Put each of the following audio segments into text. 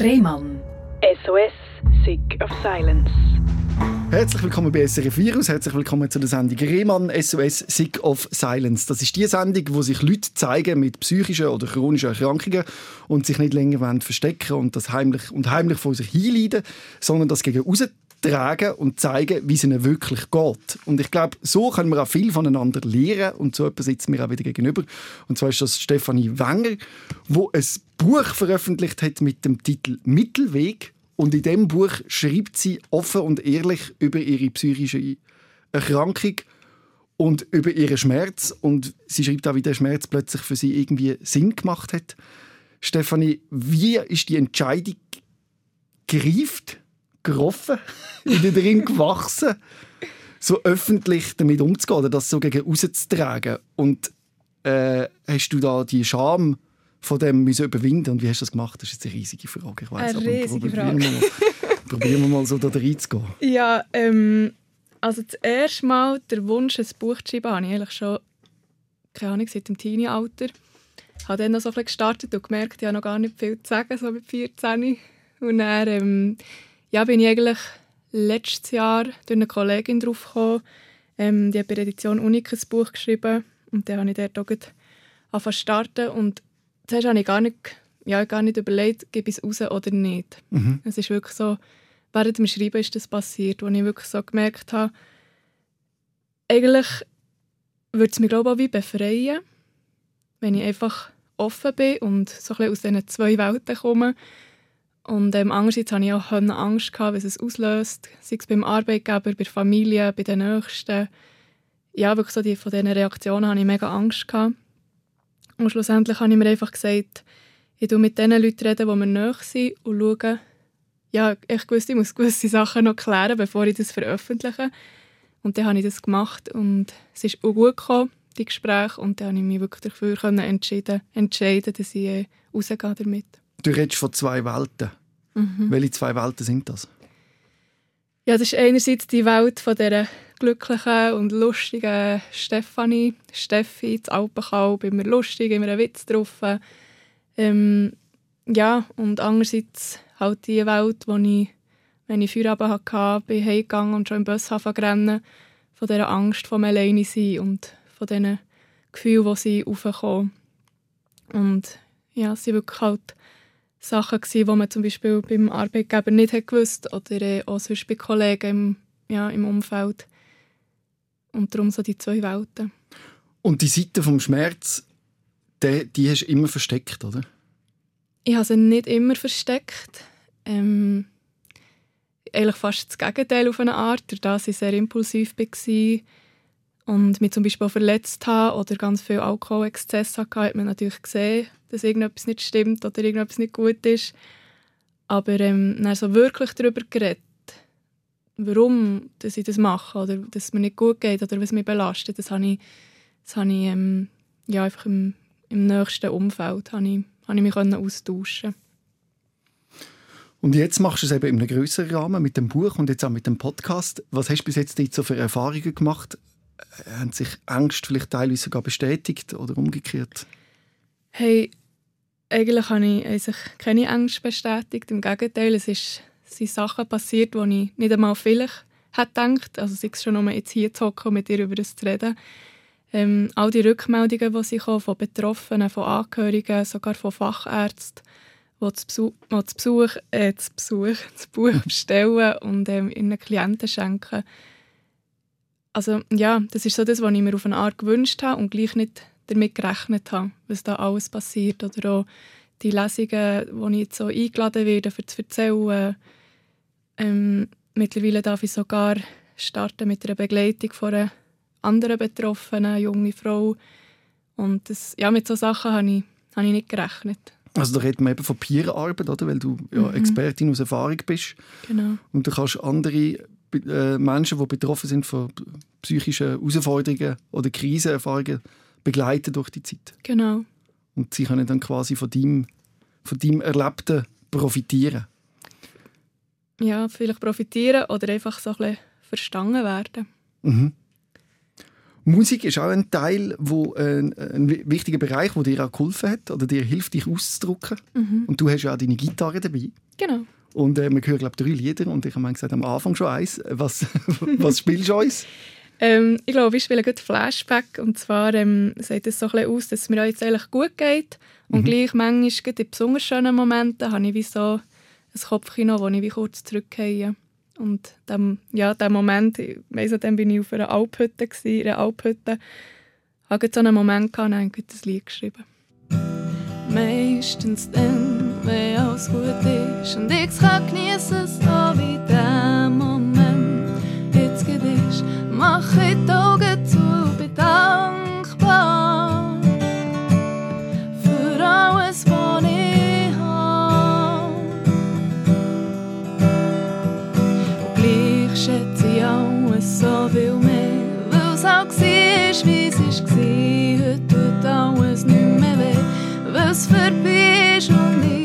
Rehmann. SOS, Sick of Silence. Herzlich willkommen bei SRF Virus, herzlich willkommen zu der Sendung Rehmann SOS Sick of Silence. Das ist die Sendung, wo sich Leute zeigen mit psychischen oder chronischen Erkrankungen und sich nicht länger verstecken und das heimlich und heimlich vor sich hinleiden, sondern das gegen tragen und zeigen, wie es ihnen wirklich geht. Und ich glaube, so können wir auch viel voneinander lernen und so etwas sitzen mir auch wieder gegenüber. Und zwar ist das Stefanie Wenger, wo ein Buch veröffentlicht hat mit dem Titel Mittelweg. Und in dem Buch schreibt sie offen und ehrlich über ihre psychische Erkrankung und über ihren Schmerz. Und sie schreibt auch, wie der Schmerz plötzlich für sie irgendwie Sinn gemacht hat. Stefanie, wie ist die Entscheidung gereift, geroffen, in dir drin gewachsen, so öffentlich damit umzugehen oder das so gegen rauszutragen? Und äh, hast du da die Scham von dem müssen überwinden und wie hast du das gemacht? Das ist jetzt eine riesige Frage. Ich weiss, eine riesige Frage. Wir mal, probieren wir mal so da reinzugehen. Ja, ähm, also das erste Mal der Wunsch, ein Buch zu schreiben, habe ich eigentlich schon, keine Ahnung, seit dem Teenie-Alter. Ich habe dann noch so viel gestartet und gemerkt, ich habe noch gar nicht viel zu sagen, so mit 14. Und dann ähm, ja, bin ich eigentlich letztes Jahr durch eine Kollegin drauf gekommen. Ähm, die hat bei der Edition Unik ein Buch geschrieben und dann habe ich dort auch angefangen starten und zuerst habe ich gar nicht, ja, gar nicht überlegt, gebe ich es raus oder nicht. Mhm. Es ist wirklich so, während dem Schreiben ist das passiert, wo ich wirklich so gemerkt habe, eigentlich würde es mich glaube ich auch wie befreien, wenn ich einfach offen bin und so ein bisschen aus diesen zwei Welten komme und ähm, andererseits hatte ich auch Angst, gehabt, was es auslöst, sei es beim Arbeitgeber, bei der Familie, bei den Nächsten. Ja, wirklich so die, von diesen Reaktionen hatte ich mega Angst. Gehabt. Und schlussendlich habe ich mir einfach gesagt, ich rede mit den Leuten, reden, die mir nahe sind und schaue, ja, ich wusste, ich muss gewisse Sachen noch klären, bevor ich das veröffentliche. Und dann habe ich das gemacht und es ist auch gut gekommen, die Gespräche. Und dann habe ich mich wirklich dafür entscheiden, entscheiden dass ich äh, rausgehe damit. Du redest von zwei Welten. Mhm. Welche zwei Welten sind das? Ja, das ist einerseits die Welt von der glücklichen und lustigen Stefanie. Steffi, das Alpenkalb, immer lustig, immer einen Witz drauf. Ähm, ja, und andererseits halt die Welt, wo ich, wenn ich Feierabend hatte, bin heimgegangen und schon im Bus rennen von dieser Angst vom alleine sein und von diesen Gefühlen, die sie aufkommen. Und ja, sie wirklich halt Sachen, gewesen, die man zum Beispiel beim Arbeitgeber nicht hat gewusst oder äh, auch sonst bei Kollegen im, ja, im Umfeld. Und darum so die zwei Welten. Und die Seite vom Schmerz, die, die hast du immer versteckt, oder? Ich habe sie nicht immer versteckt. Ähm, eigentlich fast das Gegenteil auf eine Art, da ich sehr impulsiv war und mich zum Beispiel auch verletzt habe oder ganz viel Alkoholexzess hatte, hat man natürlich gesehen, dass irgendetwas nicht stimmt oder irgendetwas nicht gut ist. Aber ähm, dann so wirklich darüber geredet, warum dass ich das mache oder dass es mir nicht gut geht oder was mich belastet, das habe ich, das habe ich ähm, ja, einfach im, im nächsten Umfeld habe ich, habe ich mich austauschen und jetzt machst du es eben in einem größeren Rahmen mit dem Buch und jetzt auch mit dem Podcast. Was hast du bis jetzt so für Erfahrungen gemacht? Haben sich Ängste vielleicht teilweise sogar bestätigt oder umgekehrt? Hey, eigentlich habe ich sich keine Ängste bestätigt. Im Gegenteil, es, ist, sind Sachen passiert, die ich nicht einmal vielleicht hätte gedacht. Also sei es schon nur jetzt hier zu hocken und mit dir über das zu reden. Ähm, all die Rückmeldungen, die sie kommen, von Betroffenen, von Angehörigen, sogar von Fachärzten, die das Besuch, die das Besuch, äh, das Besuch, das Buch bestellen und ähm, ihren Klienten schenken. Also ja, das ist so das, was ich mir auf eine Art gewünscht habe und gleich nicht damit gerechnet habe, was da alles passiert. Oder auch die Lesungen, wo ich jetzt so eingeladen werde, für zu erzählen. Ähm, mittlerweile darf ich sogar starten mit einer Begleitung von einer anderen Betroffenen, junge Frau. Und das, ja, mit solchen Sachen habe ich, habe ich nicht gerechnet. Also da reden wir eben von Peerarbeit, oder? weil du ja, mhm. Expertin aus Erfahrung bist. Genau. Und du kannst andere äh, Menschen, die betroffen sind von psychischen Herausforderungen oder Krisenerfahrungen, begleiten durch die Zeit. Genau. Und sie können dann quasi von deinem, von deinem Erlebten profitieren. Ja, vielleicht profitieren oder einfach so ein bisschen verstanden werden. Mhm. Musik ist auch ein Teil, wo, äh, ein wichtiger Bereich, der dir auch geholfen hat oder dir hilft, dich auszudrücken. Mhm. Und du hast ja auch deine Gitarre dabei. Genau. Und äh, wir hören, glaube drei Lieder. Und ich habe gesagt, am Anfang schon eins. Was, was spielst du uns? Ähm, ich glaube, ich spiele gut Flashback. Und zwar ähm, sieht es so ein aus, dass es mir jetzt eigentlich gut geht. Und mhm. gleich manchmal, in besonders schönen Momenten, habe ich wie so ein Kopfkino, wo ich wie kurz zurückgehe. Und dem, ja, dem Moment, ich dann bin ich auf einer Alphütte, gewesen, einer Alphütte. Ich hatte so einen Moment gehabt und habe ein Lied geschrieben. Meistens dann מאוס גוטי שנדיקס חק ניסס אובי דם אומם איץ גדיש מח את אוגה צו בטנך בר פראו es בוני הום ובליך שציהו es אובי ומי ואוס אוקסיש ויסיש גסי hütet daues nimmer weh was verbisch und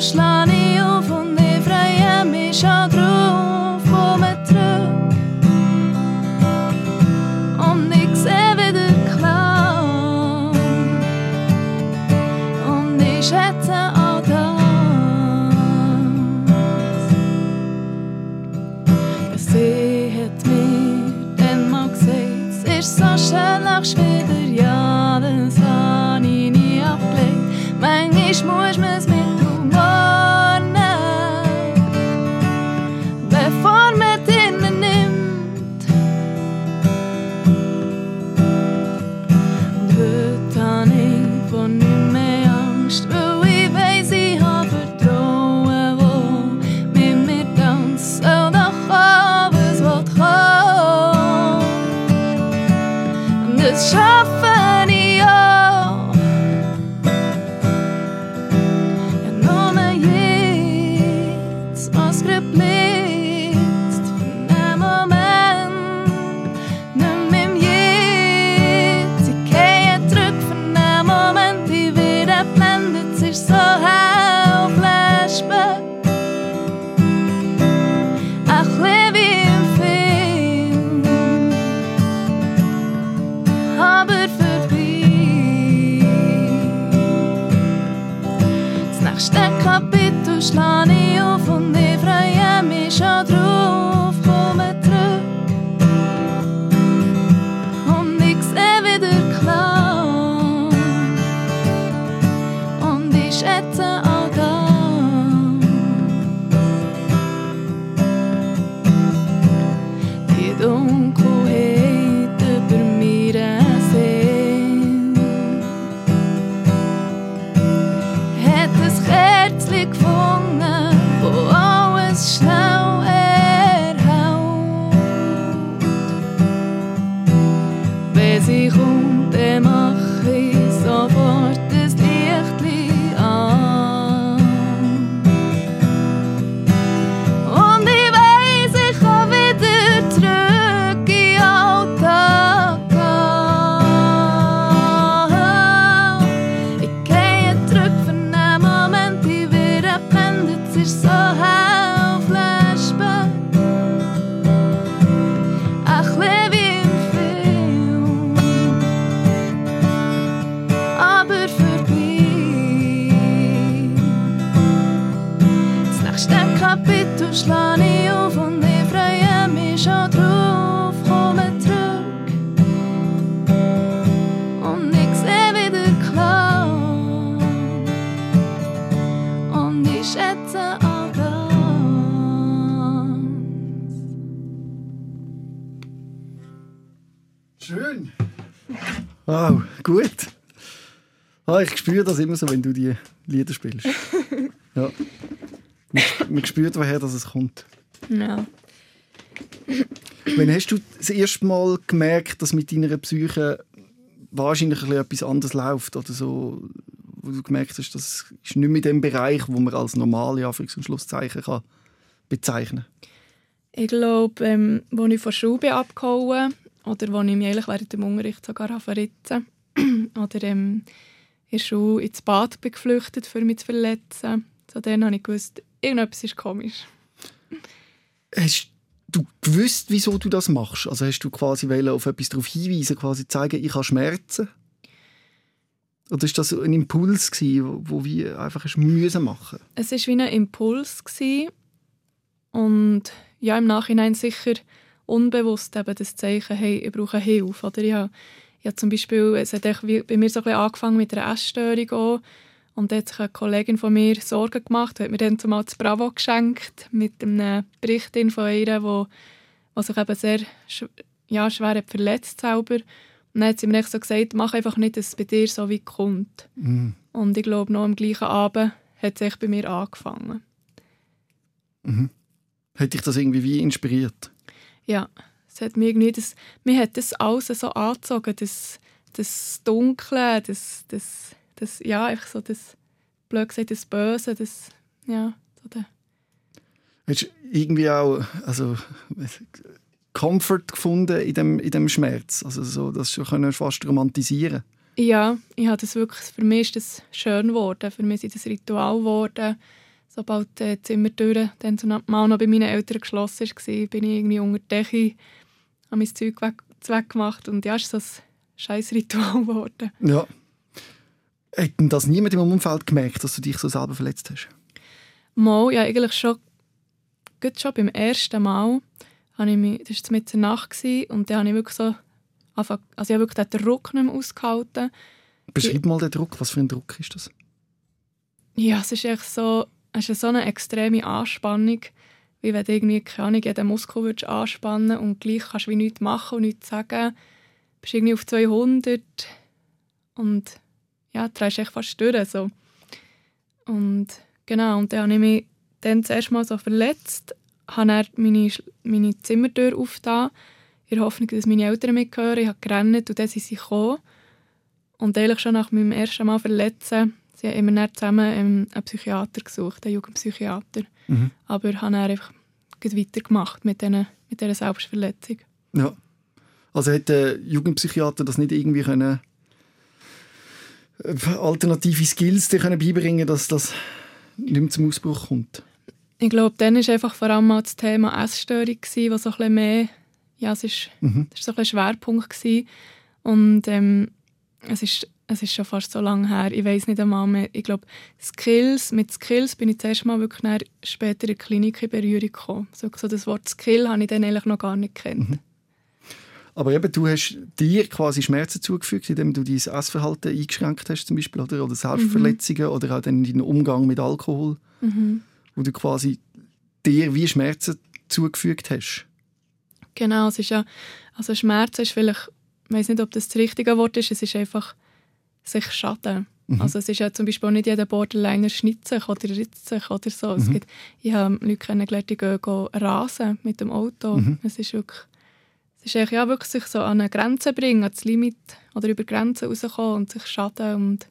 Ruslani u fundi frajemi xadru better Ich spüre das immer so, wenn du die Lieder spielst. ja. Man, man spürt, woher das es kommt. Ja. Wann hast du das erste Mal gemerkt, dass mit deiner Psyche wahrscheinlich etwas anderes läuft oder so, wo du gemerkt hast, das ist nicht mehr dem Bereich, wo man als normale Anführungs- und Schlusszeichen kann bezeichnen? Ich glaube, ähm, als ich von der Schule abgehauen oder als ich mich eigentlich während dem Unterricht sogar verritzen oder ähm, in der Schule ins Bad bin geflüchtet, um mich zu verletzen. So dann habe ich gewusst, irgendetwas ist komisch. Hast du gewusst, wieso du das machst? Also hast du quasi auf etwas darauf hinweisen, quasi zeigen, ich habe Schmerzen? Oder ist das ein Impuls gewesen, wo, wir einfach müssen machen? Es war wie ein Impuls gewesen. und ja im Nachhinein sicher unbewusst eben das Zeichen, hey, ich brauche Hilfe. Oder ich habe, habe zum Beispiel, es hat bei mir so ein bisschen angefangen mit einer Essstörung auch, und da hat sich eine Kollegin von mir Sorgen gemacht hat mir dann zumal das Bravo geschenkt mit einem Bericht von ihr, wo, wo sich eben sehr ja, schwer hat verletzt selber. Und dann hat sie mir so gesagt, mach einfach nicht, dass es bei dir so wie kommt. Mhm. Und ich glaube, noch am gleichen Abend hat es bei mir angefangen. Mhm. Hat dich das irgendwie wie inspiriert? Ja, es hat mir irgendwie das, mir hat das alles so angezogen, das, das Dunkle, das, das das, ja, einfach so das, blöd gesagt, das Böse, das, ja, so der. Hast du irgendwie auch, also, Comfort gefunden in dem, in dem Schmerz? Also so, das schon fast romantisieren Ja, ich habe das wirklich, für mich ist das schön geworden, für mich ist das Ritual geworden. Sobald die Zimmertür dann so mal noch bei meinen Eltern geschlossen war, bin ich irgendwie unter der Decke, habe mein Zeug weg, weggemacht und ja, ist so ein scheiß Ritual geworden. Ja. Hat denn das niemand im Umfeld gemerkt, dass du dich so selber verletzt hast? Mal, ja, eigentlich schon, gut schon beim ersten Mal, habe ich mich, das war mit der Nacht und dann habe ich wirklich so, also ich habe wirklich den Druck nicht mehr ausgehalten. Beschreib mal den Druck, was für ein Druck ist das? Ja, es ist echt so, es ist so eine extreme Anspannung, wie wenn du irgendwie, keine Ahnung, jeden Muskel würdest anspannen und gleich kannst du wie nichts machen und nichts sagen. Du bist irgendwie auf 200 und ja, drehst echt fast durch. So. Und genau, und dann habe ich mich dann zuerst mal so verletzt, habe dann meine, meine Zimmertür aufgetan, in der Hoffnung, dass meine Eltern mithören. Ich habe gerannt und dann sind sie gekommen. Und eigentlich schon nach meinem ersten Mal verletzen, sie haben immer dann zusammen einen Psychiater gesucht, einen Jugendpsychiater. Mhm. Aber ich habe dann einfach weitergemacht mit, diesen, mit dieser Selbstverletzung. Ja. Also hat der Jugendpsychiater das nicht irgendwie können alternative Skills dir beibringen dass das nicht mehr zum Ausbruch kommt? Ich glaube, dann war einfach vor allem mal das Thema Essstörung, was so ein bisschen mehr, ja, es ist, mhm. das war so ein Schwerpunkt gewesen. Und ähm, es ist es ist schon fast so lange her. Ich weiß nicht einmal mehr. Ich glaube, Skills, mit Skills bin ich zuerst mal wirklich später in der Klinik in Berührung gekommen. So, so das Wort Skill habe ich dann eigentlich noch gar nicht kennt. Mhm. Aber eben, du hast dir quasi Schmerzen zugefügt, indem du dein Essverhalten eingeschränkt hast, zum Beispiel, oder, oder Selbstverletzungen mhm. oder auch dann deinen Umgang mit Alkohol, mhm. wo du quasi dir wie Schmerzen zugefügt hast. Genau, es ist ja, also Schmerzen ist vielleicht, ich weiß nicht, ob das das richtige Wort ist, es ist einfach sich schaden. Mhm. Also es ist ja zum Beispiel auch nicht jeder Borderliner schnitzt sich oder ritzt sich oder so. Mhm. Es gibt, ich habe Leute kennengelernt, die gehen, gehen rasen mit dem Auto. Mhm. Es ist wirklich es ist ja wirklich sich so an eine Grenze bringen, an das Limit oder über Grenzen rauskommen und sich schaden und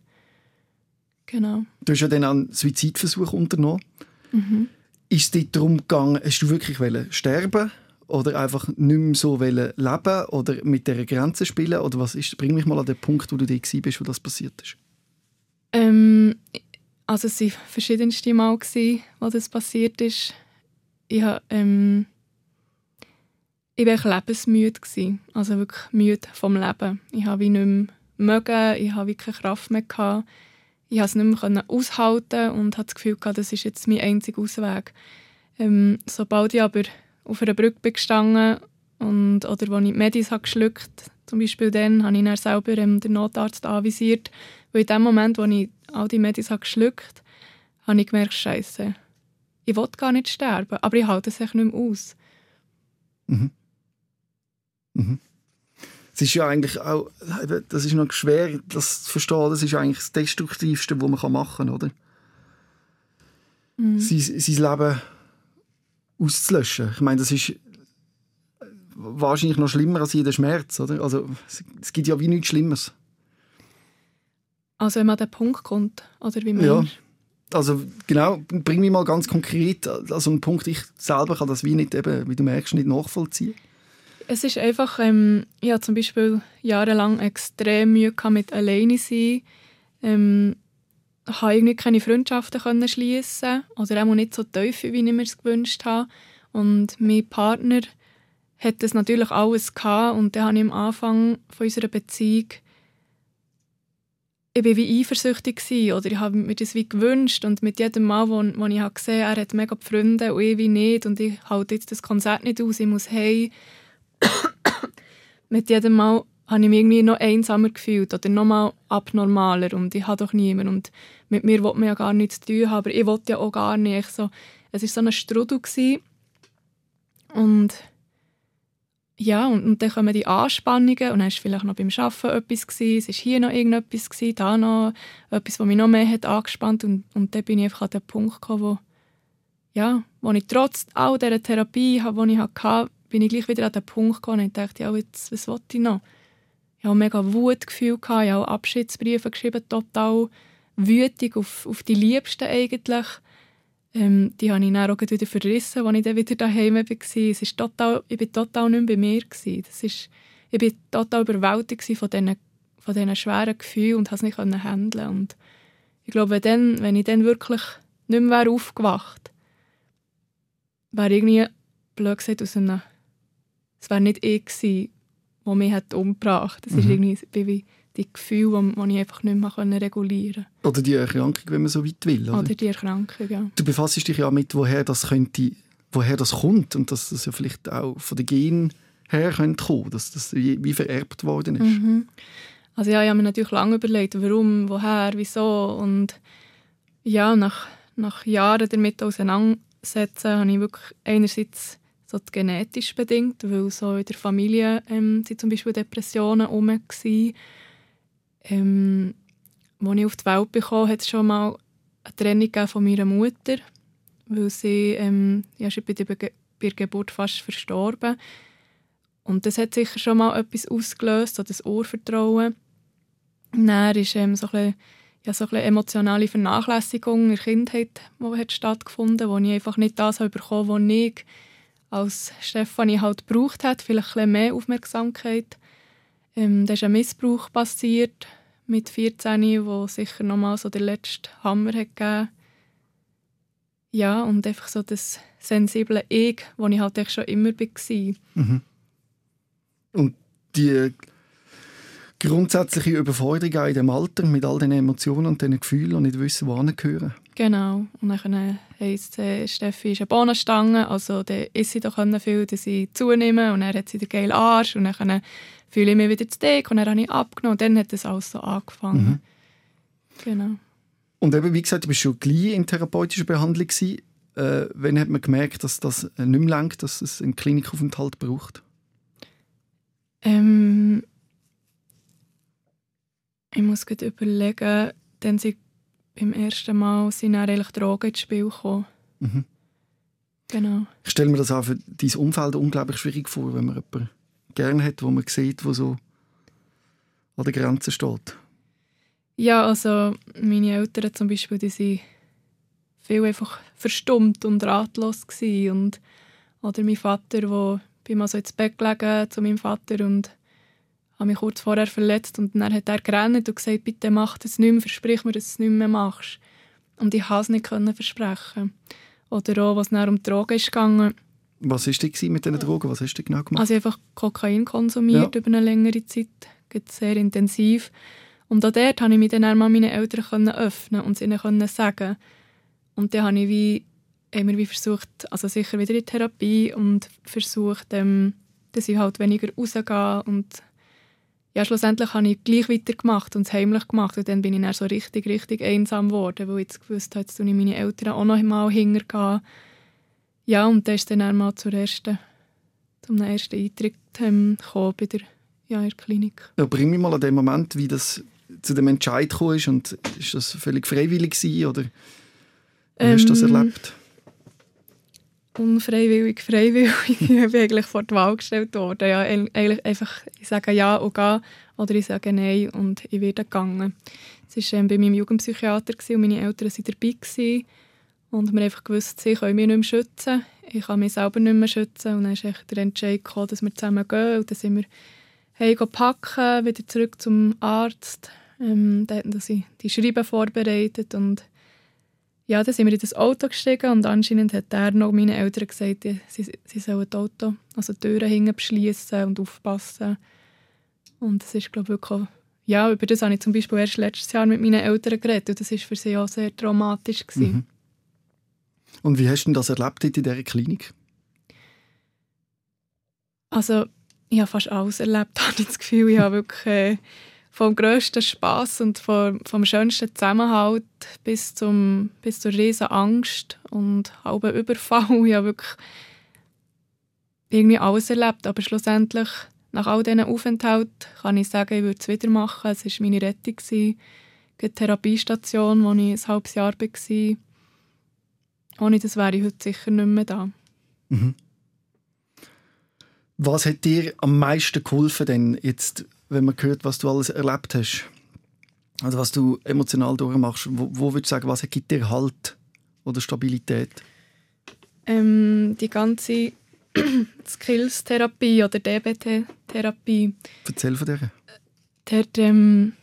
genau. Du hast ja dann einen Suizidversuch unternommen. Mhm. Ist es dir darum gegangen, hast du wirklich sterben oder einfach nicht mehr so leben oder mit dieser Grenze spielen oder was ist? Bring mich mal an den Punkt, wo du da bist, wo das passiert ist. Ähm, also es waren verschiedenste Mal, wo das passiert ist. Ich habe ähm, ich war lebensmüde. Also wirklich müde vom Leben. Ich habe wie nicht mehr mögen, ich habe keine Kraft mehr. Gehabt. Ich konnte es nicht mehr aushalten und hatte das Gefühl, das ist jetzt mein einziger Ausweg. Ähm, sobald ich aber auf einer Brücke bin gestanden und, oder als ich Medis habe geschluckt zum Beispiel dann, habe ich dann selber ähm, den Notarzt anvisiert. Weil in dem Moment, wo ich all die Medis habe geschluckt habe, ich gemerkt, Scheiße, ich will gar nicht sterben, aber ich halte es nicht mehr aus. Mhm. Mhm. Es ist ja eigentlich auch, das ist noch schwer, das zu verstehen, das ist eigentlich das Destruktivste, was man machen kann, oder? Mhm. Sein, sein Leben auszulöschen. Ich meine, das ist wahrscheinlich noch schlimmer als jeder Schmerz, oder? Also es, gibt ja wie nichts Schlimmeres. Also wenn man an den Punkt kommt, oder wie Ja. meinst Also genau, bring mich mal ganz konkret, also einen Punkt, ich selber kann das wie nicht, eben, wie du merkst, nicht nachvollziehen. Es ist einfach, ähm, ich hatte zum Beispiel jahrelang extrem Mühe mit alleine sein. Ähm, habe irgendwie keine Freundschaften können schließen oder auch nicht so tief, wie ich mir es gewünscht habe. Und mein Partner hat das natürlich alles gehabt und dann habe ich am Anfang von unserer Beziehung ich war wie eifersüchtig gewesen, oder ich habe mir das wie gewünscht und mit jedem Mal, wo, wo ich habe gesehen er hat mega Freunde und ich wie nicht und ich halte jetzt das Konzert nicht aus, ich muss heim. mit jedem Mal habe ich mich irgendwie noch einsamer gefühlt oder noch mal abnormaler und ich habe doch niemanden und mit mir wollte man ja gar nichts zu tun haben, aber ich wollte ja auch gar nicht. Ich So, es war so ein Strudel und ja, und, und dann kommen die Anspannungen und dann war vielleicht noch beim Arbeiten etwas, gewesen, es war hier noch irgendetwas, gewesen, da noch etwas, was mich noch mehr hat angespannt und, und dann bin ich einfach an den Punkt gekommen, wo, ja, wo ich trotz all dieser Therapie, die ich hatte, bin ich gleich wieder an den Punkt gekommen und dachte, ja, jetzt, was wollte ich noch? Ich hatte mega Wutgefühl, ich habe auch Abschiedsbriefe geschrieben, total wütig auf, auf die Liebsten eigentlich. Ähm, die habe ich dann auch wieder verrissen, als ich dann wieder daheim war. Es ist total, ich war total nicht mehr bei mir. Das ist, ich war total überwältigt von diesen, von diesen schweren Gefühlen und konnte es nicht handeln. Und ich glaube, wenn, dann, wenn ich dann wirklich nicht mehr wäre aufgewacht wäre irgendwie, blöd gesagt, aus einem... Es wäre nicht ich gewesen, der mich hat umgebracht hat. Ist Mhm. irgendwie wie- die Gefühle, die, die ich einfach nicht mehr regulieren Oder die Erkrankung, wenn man so weit will. konnte. Oder? Oder die Erkrankung, ja. Du befasst dich ja mit, woher das könnte, woher das kommt und dass das ja vielleicht auch von den Genen her könnte kommen, dass das wie, wie vererbt worden ist. Mhm. Also ja, ich habe mir natürlich lange überlegt, warum, woher, wieso und ja, nach, nach Jahren damit auseinandersetzen, habe ich wirklich einerseits so genetisch bedingt, weil so in der Familie ähm, sind zum Beispiel Depressionen herum waren. Ähm, als ich auf die Welt bekam, hat es schon mal eine Trennung von meiner Mutter, weil sie ähm, ja, ist bei der, Be bei der Geburt fast verstorben. Und das hat sicher schon mal etwas ausgelöst, so das Urvertrauen. Und Dann ist ähm, so ein bisschen, ja, so ein bisschen emotionale Vernachlässigung in der Kindheit, die hat stattgefunden, wo ich einfach nicht das habe bekommen was ich als Stefanie halt gebraucht hat, vielleicht ein mehr Aufmerksamkeit. Ähm, da ist ein Missbrauch passiert mit 14, wo sicher nochmal so der letzte Hammer hat gegeben. Ja, und einfach so das sensible Ich, wo ich halt schon immer war. Mhm. Und die grundsätzliche Überforderung in dem Alter mit all den Emotionen und den Gefühlen und nicht wissen, wo hingehören. Genau. Und dann heisst es, Steffi ist eine Bohnenstange, also dann isst sie doch viel, dass sie zunehmen und dann hat sie den geilen Arsch und dann fühle ich mich wieder zu dick und dann habe ich abgenommen und dann hat das alles so angefangen. Genau. Und eben, wie gesagt, du bist schon gleich in therapeutischer Behandlung gewesen. Äh, wann hat man gemerkt, dass das äh, nicht mehr langt, dass es einen Klinikaufenthalt braucht? Ähm, ich muss gerade überlegen, dann sie beim ersten Mal sind dann eigentlich Drogen ins Spiel gekommen. Mhm. Genau. Ich stelle mir das auch für dein Umfeld unglaublich schwierig vor, wenn man jemanden gerne hat, wo man sieht, wo so an der Grenze steht. Ja, also meine Eltern zum Beispiel, die sind viel einfach verstummt und ratlos gewesen. und oder mein Vater, wo bin mal so ins Bett gelegen zu meinem Vater und habe mich kurz vorher verletzt und dann hat er gerannt und gesagt, bitte mach das nicht mehr, versprich mir, dass du es nicht mehr machst. Und ich konnte es nicht können versprechen. Oder auch, was dann um Drogen ist gegangen. Was war denn mit diesen Drogen? Was hast du genau gemacht? Also ich habe einfach Kokain konsumiert Ja. über eine längere Zeit, geht sehr intensiv. Und auch dort konnte ich mich dann einmal meinen Eltern öffnen und ihnen können sagen. Und dann habe ich wie, haben wir wie versucht, also sicher wieder in die Therapie und versucht, ähm, dass ich halt weniger rausgehe und ja, schlussendlich habe ich gleich weitergemacht und es heimlich gemacht und dann bin ich dann so richtig, richtig einsam geworden, weil ich jetzt gewusst habe, jetzt tue ich meine Eltern auch noch mal hintergehen. Ja, und dann ist dann einmal zur ersten, zum ersten Eintritt ähm, gekommen bei der, ja, in der Klinik. Ja, bring mich mal an den Moment, wie das zu dem Entscheid gekommen ist. Und ist das völlig freiwillig gewesen, oder wie hast du das Ähm, erlebt? Unfreiwillig, freiwillig ich bin eigentlich vor die Wahl gestellt worden. Ja, eigentlich einfach, ich sage ja und gehe oder ich sage nein und ich werde gegangen. Es war ähm, bei meinem Jugendpsychiater und meine Eltern waren dabei. Gewesen. Und wir einfach gewusst, sie können mich nicht mehr schützen. Ich kann mich selber nicht mehr schützen. Und dann ist echt der Entscheid gekommen, dass wir zusammen gehen. Und dann sind wir heim packen, wieder zurück zum Arzt. Ähm, da hatten sie die Schreiben vorbereitet. Und ja, dann sind wir in das Auto gestiegen. Und anscheinend hat er noch meinen Eltern gesagt, sie, sie sollen das Auto, also die Türen hinten beschließen und aufpassen. Und das ist, glaube ich, wirklich ja, über das habe ich zum Beispiel erst letztes Jahr mit meinen Eltern geredet und das war für sie auch sehr traumatisch. Mhm. Und wie hast du das erlebt in dieser Klinik? Also, ich habe fast alles erlebt, habe ich das Gefühl. Ich habe wirklich äh, vom grössten Spass und vom, vom schönsten Zusammenhalt bis, zum, bis zur riesen Angst und halben Überfall. Ich habe wirklich irgendwie alles erlebt, aber schlussendlich nach all diesen Aufenthalten kann ich sagen, ich würde es wieder machen. Es war meine Rettung. Die Therapiestation, wo ich ein halbes Jahr war. Ohne das wäre ich heute sicher nicht mehr da. Mhm. Was hat dir am meisten geholfen, denn jetzt, wenn man hört, was du alles erlebt hast? Also was du emotional durchmachst, wo, wo würdest du sagen, was gibt dir Halt oder Stabilität? Ähm, die ganze Skills-Therapie oder DBT-Therapie. Erzähl von der. Dort, ähm,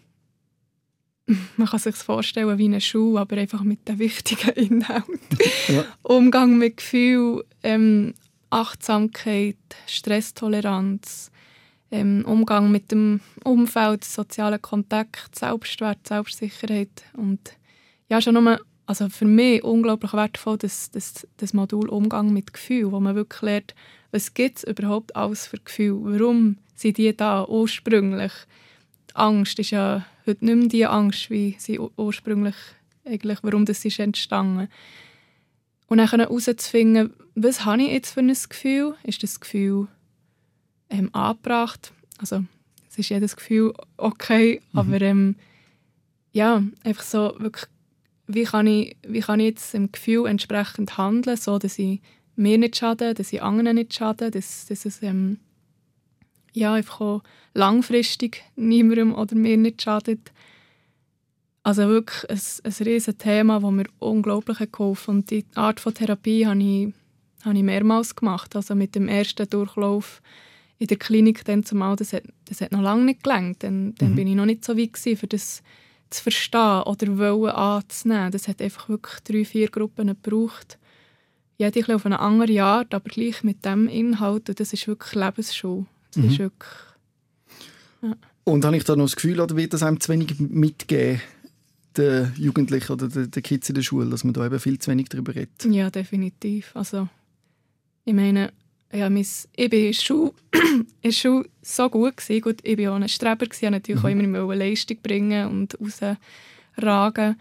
man kann sich vorstellen wie eine Schule, aber einfach mit den wichtigen Inhalten. ja. Umgang mit Gefühl, ähm, Achtsamkeit, Stresstoleranz, ähm, Umgang mit dem Umfeld, sozialen Kontakt, Selbstwert, Selbstsicherheit und ja, schon nur also für mich unglaublich wertvoll, das, das, das Modul Umgang mit Gefühl, wo man wirklich lernt, was gibt es überhaupt alles für Gefühle, warum sind die da ursprünglich. Angst ist ja heute nicht mehr die Angst, wie sie ursprünglich eigentlich, warum das ist entstanden. Und dann herauszufinden, was habe ich jetzt für ein Gefühl? Ist das Gefühl ähm, angebracht? Also es ist jedes Gefühl okay, mhm. aber ähm, ja, einfach so wirklich wie kann ich, wie kann ich jetzt dem Gefühl entsprechend handeln, so dass ich mir nicht schade, dass ich anderen nicht schade, dass, dass es ähm, ja, einfach auch langfristig niemandem oder mir nicht schadet. Also wirklich ein, ein riesiges Thema, das mir unglaublich geholfen hat. Und die Art von Therapie habe ich, habe ich mehrmals gemacht. Also mit dem ersten Durchlauf in der Klinik dann zumal, das hat, das hat noch lange nicht gelangt. Dann, dann mhm. bin ich noch nicht so weit gewesen, für das zu verstehen oder wollen anzunehmen. Das hat einfach wirklich drei, vier Gruppen gebraucht. Jede auf eine andere Art, aber gleich mit dem Inhalt. Und das ist wirklich Lebensschule. Das mhm. ist wirklich... Ja. Und habe ich da noch das Gefühl, oder wird das einem zu wenig mitgeben, den Jugendlichen oder den Kids in der Schule, dass man da eben viel zu wenig darüber redet? Ja, definitiv. Also, ich meine, ja, mein, ich war in Schule, in Schule so gut. Gewesen. Gut, ich war auch ein Streber, gewesen, natürlich mhm. auch immer Leistung bringen und rausragen.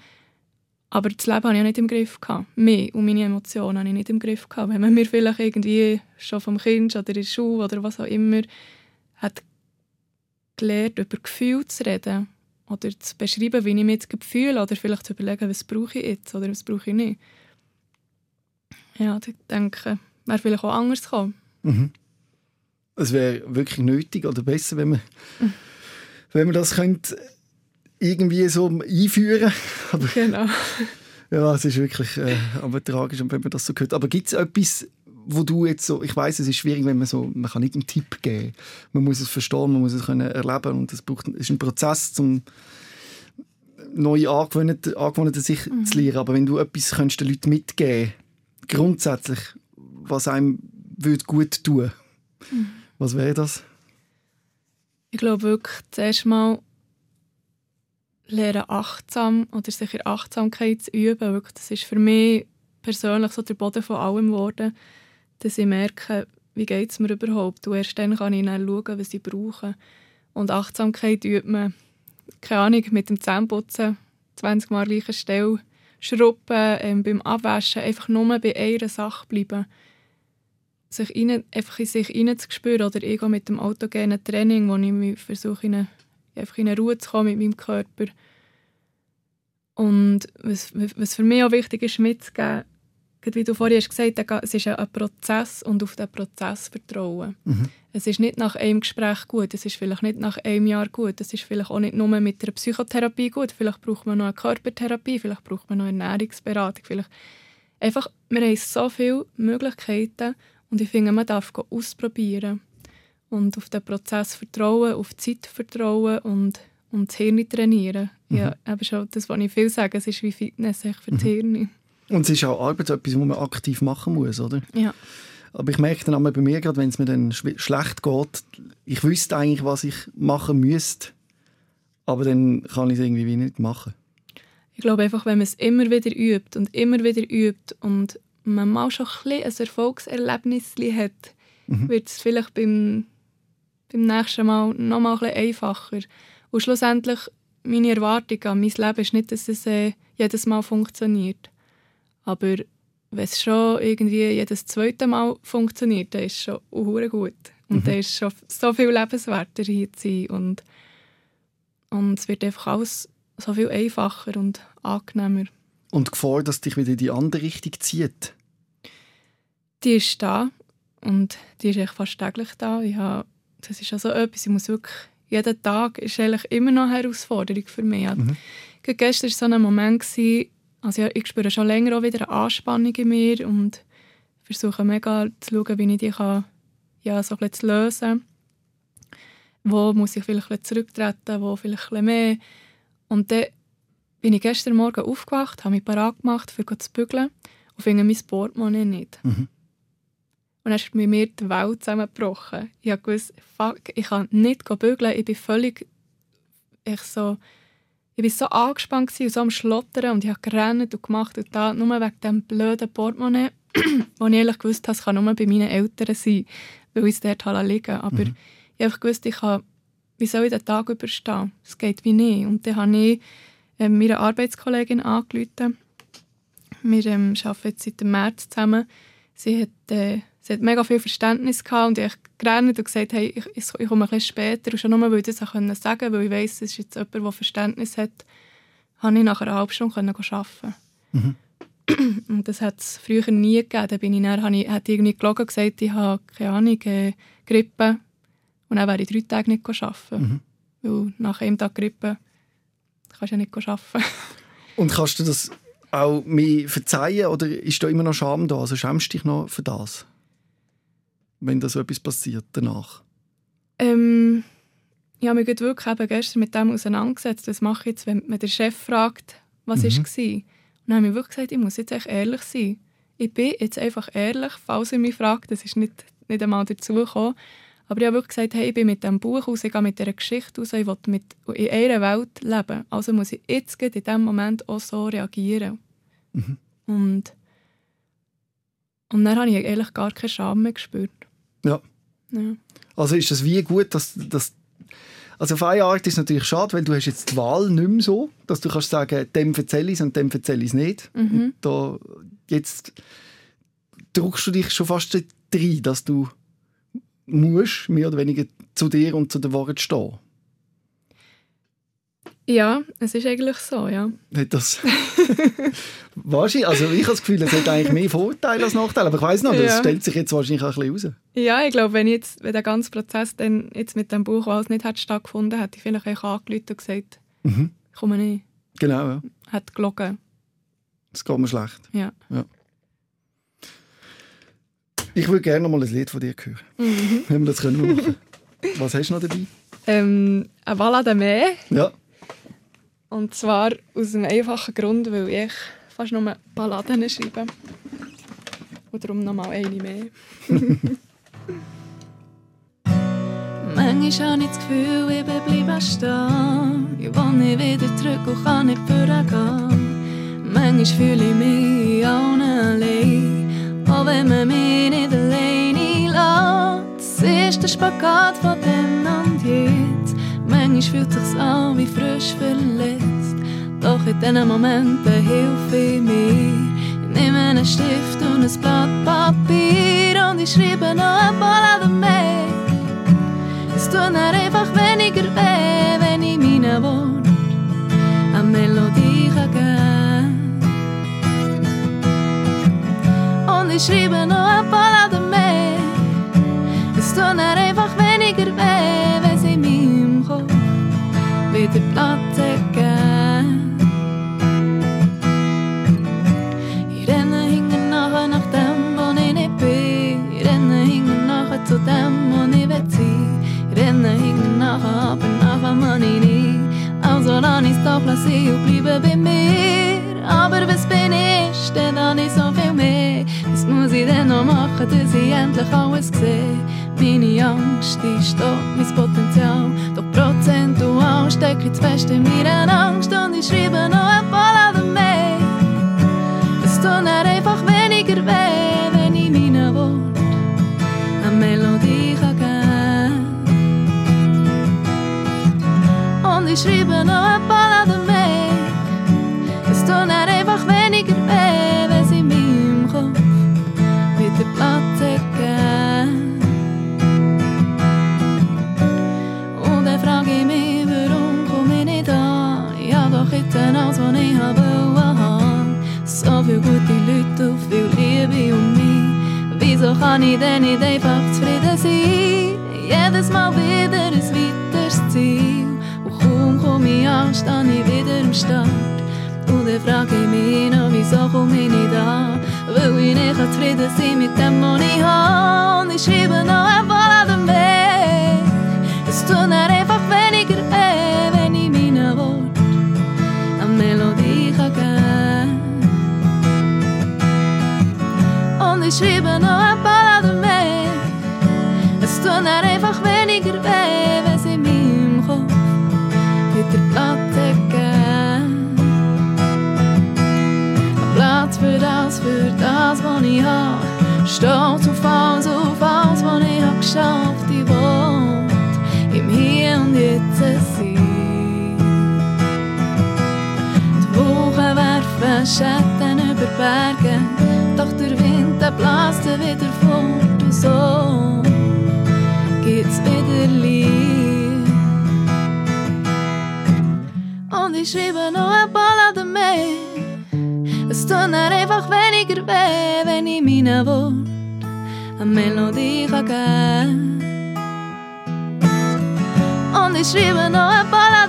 Aber das Leben hatte ich nicht im Griff. Mich und meine Emotionen hatte ich nicht im Griff. Wenn man mir vielleicht irgendwie schon vom Kind oder in der Schule oder was auch immer hat gelernt, über Gefühle zu reden oder zu beschreiben, wie ich mich jetzt fühle oder vielleicht zu überlegen, was brauche ich jetzt oder was brauche ich nicht. Ja, ich denke, wäre vielleicht auch anders gekommen. Mhm. Es wäre wirklich nötig oder besser, wenn man, mhm. wenn man das könnte irgendwie so einführen aber, Genau. Ja, es ist wirklich äh, aber tragisch, wenn man das so hört. Aber gibt es etwas, wo du jetzt so, ich weiß, es ist schwierig, wenn man so, man kann nicht einen Tipp geben. Man muss es verstehen, man muss es können erleben und es braucht, ist ein Prozess, zum neue Angewohnheiten, Angewohnheiten sich mhm. zu lernen. Aber wenn du etwas könntest den Leuten mitgeben, grundsätzlich, was einem würde gut tun mhm. Was wäre das? Ich glaube wirklich, zuerst mal lernen achtsam oder sich in Achtsamkeit zu üben. Wirklich, das ist für mich persönlich so der Boden von allem geworden, dass ich merke, wie geht es mir überhaupt. Und erst dann kann ich dann schauen, was ich brauche. Und Achtsamkeit übt man, keine Ahnung, mit dem Zähneputzen 20 Mal gleiche Stelle schrubben, ähm, beim Abwaschen, einfach nur bei einer Sache bleiben sich rein, einfach in sich hineinzuspüren oder ich mit dem autogenen Training, wo ich mich versuche, in eine, einfach in eine Ruhe zu kommen mit meinem Körper. Und was, was für mich auch wichtig ist mitzugeben, wie du vorhin hast gesagt es ist ein Prozess und auf den Prozess vertrauen. Mhm. Es ist nicht nach einem Gespräch gut, es ist vielleicht nicht nach einem Jahr gut, es ist vielleicht auch nicht nur mit einer Psychotherapie gut, vielleicht braucht man noch eine Körpertherapie, vielleicht braucht man noch eine Ernährungsberatung, vielleicht einfach, wir haben so viele Möglichkeiten und ich finde, man darf ausprobieren und auf den Prozess vertrauen, auf die Zeit vertrauen und, und das Hirn trainieren. Mhm. Ja, eben schon das, was ich viel sage, es ist wie Fitness für das mhm. Hirn. Und es ist auch Arbeit, etwas, was man aktiv machen muss, oder? Ja. Aber ich merke dann auch bei mir, gerade wenn es mir dann schlecht geht, ich wüsste eigentlich, was ich machen müsste, aber dann kann ich es irgendwie nicht machen. Ich glaube einfach, wenn man es immer wieder übt und immer wieder übt und man mal schon ein, ein Erfolgserlebnis hat, mhm. wird es vielleicht beim, beim nächsten Mal noch mal ein einfacher. Und schlussendlich, meine Erwartung an mein Leben ist nicht, dass es äh, jedes Mal funktioniert. Aber wenn es schon irgendwie jedes zweite Mal funktioniert, dann ist es schon gut. Und mhm. dann ist es schon so viel lebenswerter hier zu sein. Und, und es wird einfach alles so viel einfacher und angenehmer. Und die Gefahr, dass dich wieder in die andere Richtung zieht? Die ist da. Und die ist echt fast täglich da. Ich habe, das ist also etwas, ich muss wirklich, jeden Tag ist eigentlich immer noch eine Herausforderung für mich. Mhm. Gestern war so ein Moment, gewesen, also ich spüre schon länger auch wieder eine Anspannung in mir und versuche mega zu schauen, wie ich die kann, ja, so ein zu lösen Wo muss ich vielleicht ein zurücktreten, wo vielleicht ein mehr. Und dann bin ich gestern Morgen aufgewacht, habe mich parat gemacht, für zu bügeln und finde mein Portemonnaie nicht. Mhm. Und dann ist bei mir die Welt zusammengebrochen. Ich habe gewusst, fuck, ich kann nicht bügeln, ich bin völlig ich so ich war so angespannt und so am Schlottern und ich habe gerannt und gemacht und da, nur wegen diesem blöden Portemonnaie, wo ich ehrlich gewusst habe, es kann nur bei meinen Eltern sein, weil ich es dort halt liegen Aber mhm. ich habe gewusst, ich kann, wie soll ich den Tag überstehen? Es geht wie nicht. Und dann habe ich äh, meine Arbeitskollegin angerufen. Wir ähm, arbeiten jetzt seit dem März zusammen. Sie hat, äh, sie hat mega viel Verständnis gehabt und ich gerannt und gesagt, hey, ich, ich, komme ein bisschen später. Und schon nur, weil ich das sagen konnte, weil ich weiss, es ist jetzt jemand, der Verständnis hat, konnte ich nach einer halben Stunde arbeiten. Mhm. Und das hat es früher nie gegeben. Dann bin ich dann, habe ich, hat irgendwie gelogen gesagt, ich habe, keine Ahnung, äh, Grippe. Und dann wäre ich drei Tage nicht arbeiten. Mhm. Weil nach einem Tag Grippe kannst ja nicht arbeiten. Und kannst du das auch mir verzeihen oder ist da immer noch Scham da? Also schämst du dich noch für das? wenn da so etwas passiert danach? Ähm, ich habe mich wirklich eben gestern mit dem auseinandergesetzt. Was mache ich jetzt, wenn man den Chef fragt, was mhm. war? Und dann habe ich wirklich gesagt, ich muss jetzt echt ehrlich sein. Ich bin jetzt einfach ehrlich, falls er mich fragt. Das ist nicht, nicht einmal dazugekommen. Aber ich habe wirklich gesagt, hey, ich bin mit diesem Buch raus, ich gehe mit dieser Geschichte raus, ich will mit, in einer Welt leben. Also muss ich jetzt in diesem Moment auch so reagieren. Mhm. Und, und dann habe ich eigentlich gar keine Scham mehr gespürt. Ja. ja. Also ist das wie gut, dass, dass also auf eine Art ist es natürlich schade, weil du hast jetzt die Wahl nicht mehr so, dass du kannst sagen, dem erzähle ich es und dem erzähle ich es nicht. Mhm. da, jetzt drückst du dich schon fast rein, dass du musst, mehr oder weniger zu dir und zu den Worten stehen. Ja, es ist eigentlich so, ja. Hat das wahrscheinlich, also ich habe das Gefühl, es hat eigentlich mehr Vorteile als Nachteile, aber ich weiß noch, das ja. stellt sich jetzt wahrscheinlich auch ein bisschen raus. Ja, ich glaube, wenn, jetzt, wenn der ganze Prozess dann jetzt mit dem Buch alles nicht hat stattgefunden, hätte ich vielleicht auch angerufen und gesagt, mhm. komme nicht. Genau, ja. Hat gelogen. Es geht mir schlecht. Ja. ja. Ich würde gerne noch mal ein Lied von dir hören, mhm. wenn wir das können machen. Was hast du noch dabei? Ähm, «Eine Ballade mehr». Ja. Und zwar aus einem einfachen Grund, weil ich fast nur Balladen schreibe. Und darum noch mal eine mehr. Manchmal habe ich das Gefühl, ich bin bleiben stehen. Ich will nicht wieder zurück und kann nicht vorgehen. Manchmal fühle ich mich auch allein, auch wenn man mich nicht alleine lässt. Es ist der Spagat von dem und jetzt. Manchmal fühlt es sich an wie frisch verletzt. Doch in diesen Momenten hilfe ich mir. Ich nehme einen Stift und ein Blatt Papier und ich schreibe noch ein Ballade mehr. Es tut dann einfach weniger weh, wenn ich meine Worte eine Melodie ich schreibe noch ein Ballade mehr. Es tut dann einfach weniger weh, wenn sie meinem Kopf wieder Platz geben. Ich renne nachher nach dem, wo ich nicht bin. Ich renne hinten nachher dem, wo ich will sein. Ich renne hinten nachher, aber nachher man ich nie. Also lass ich's doch sein und bleibe bei mir. Aber was bin ich, dann habe ich so viel ich denn noch machen, dass ich endlich alles sehe? Meine Angst, die stoppt mein Potenzial. Doch prozentual stecke ich zu fest in meiner Angst und ich schreibe noch ein Ballade mehr. Es tut dann einfach weniger weh, wenn ich meinen Wort eine Melodie kann geben. Und ich schreibe noch ein Ballade gute Leute und viel Liebe um mich. Wieso kann ich denn nicht einfach zufrieden sein? Jedes Mal wieder ein weiteres Ziel. Und kaum komme ich an, stehe ich wieder am Start. Und dann frage ich mich noch, wieso komme ich nicht an? Weil ich nicht zufrieden sein mit dem, was ich habe. Und ich schreibe noch ein Ballade mehr. Es tut dann Und ich schreibe noch ein Ballade mehr. Es tut dann einfach weniger weh, wenn sie meinem Kopf wieder Platz geben. Platz für das, für das, was ich hab. Stolz auf alles, auf alles, was ich hab geschafft. Ich will im Hier und Jetzt sein. Die Wochen werfen Schatten über Berge, doch der Wind der bläst wieder fort und so gibt's wieder Licht. Und ich schreibe noch ein Ballade mehr. Es tut dann einfach weniger weh, wenn ich meinen Wort eine Melodie kann geben. Und ich schreibe noch ein Ballade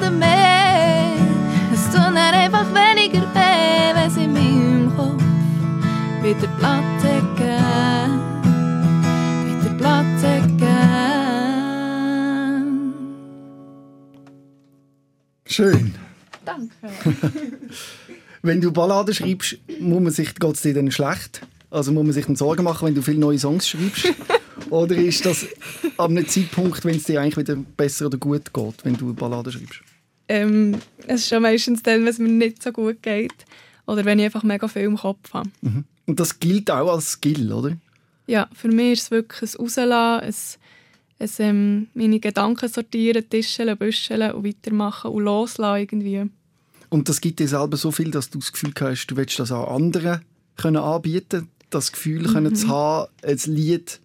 wieder Platz geben. Wieder Platz geben. Schön. Danke. Wenn du Balladen schreibst, muss man sich, geht es dir dann schlecht? Also muss man sich dann Sorgen machen, wenn du viele neue Songs schreibst? oder ist das ab einem Zeitpunkt, wenn es dir eigentlich wieder besser oder gut geht, wenn du Balladen schreibst? Ähm, es ist schon meistens dann, wenn es mir nicht so gut geht. Oder wenn ich einfach mega viel im Kopf habe. Und das gilt auch als Skill, oder? Ja, für mich ist es wirklich ein Rauslassen, ein, ein, ähm, meine Gedanken sortieren, tischeln, büscheln und weitermachen und loslassen irgendwie. Und das gibt dir selber so viel, dass du das Gefühl hast, du willst das auch anderen können anbieten, das Gefühl können zu haben, ein Lied,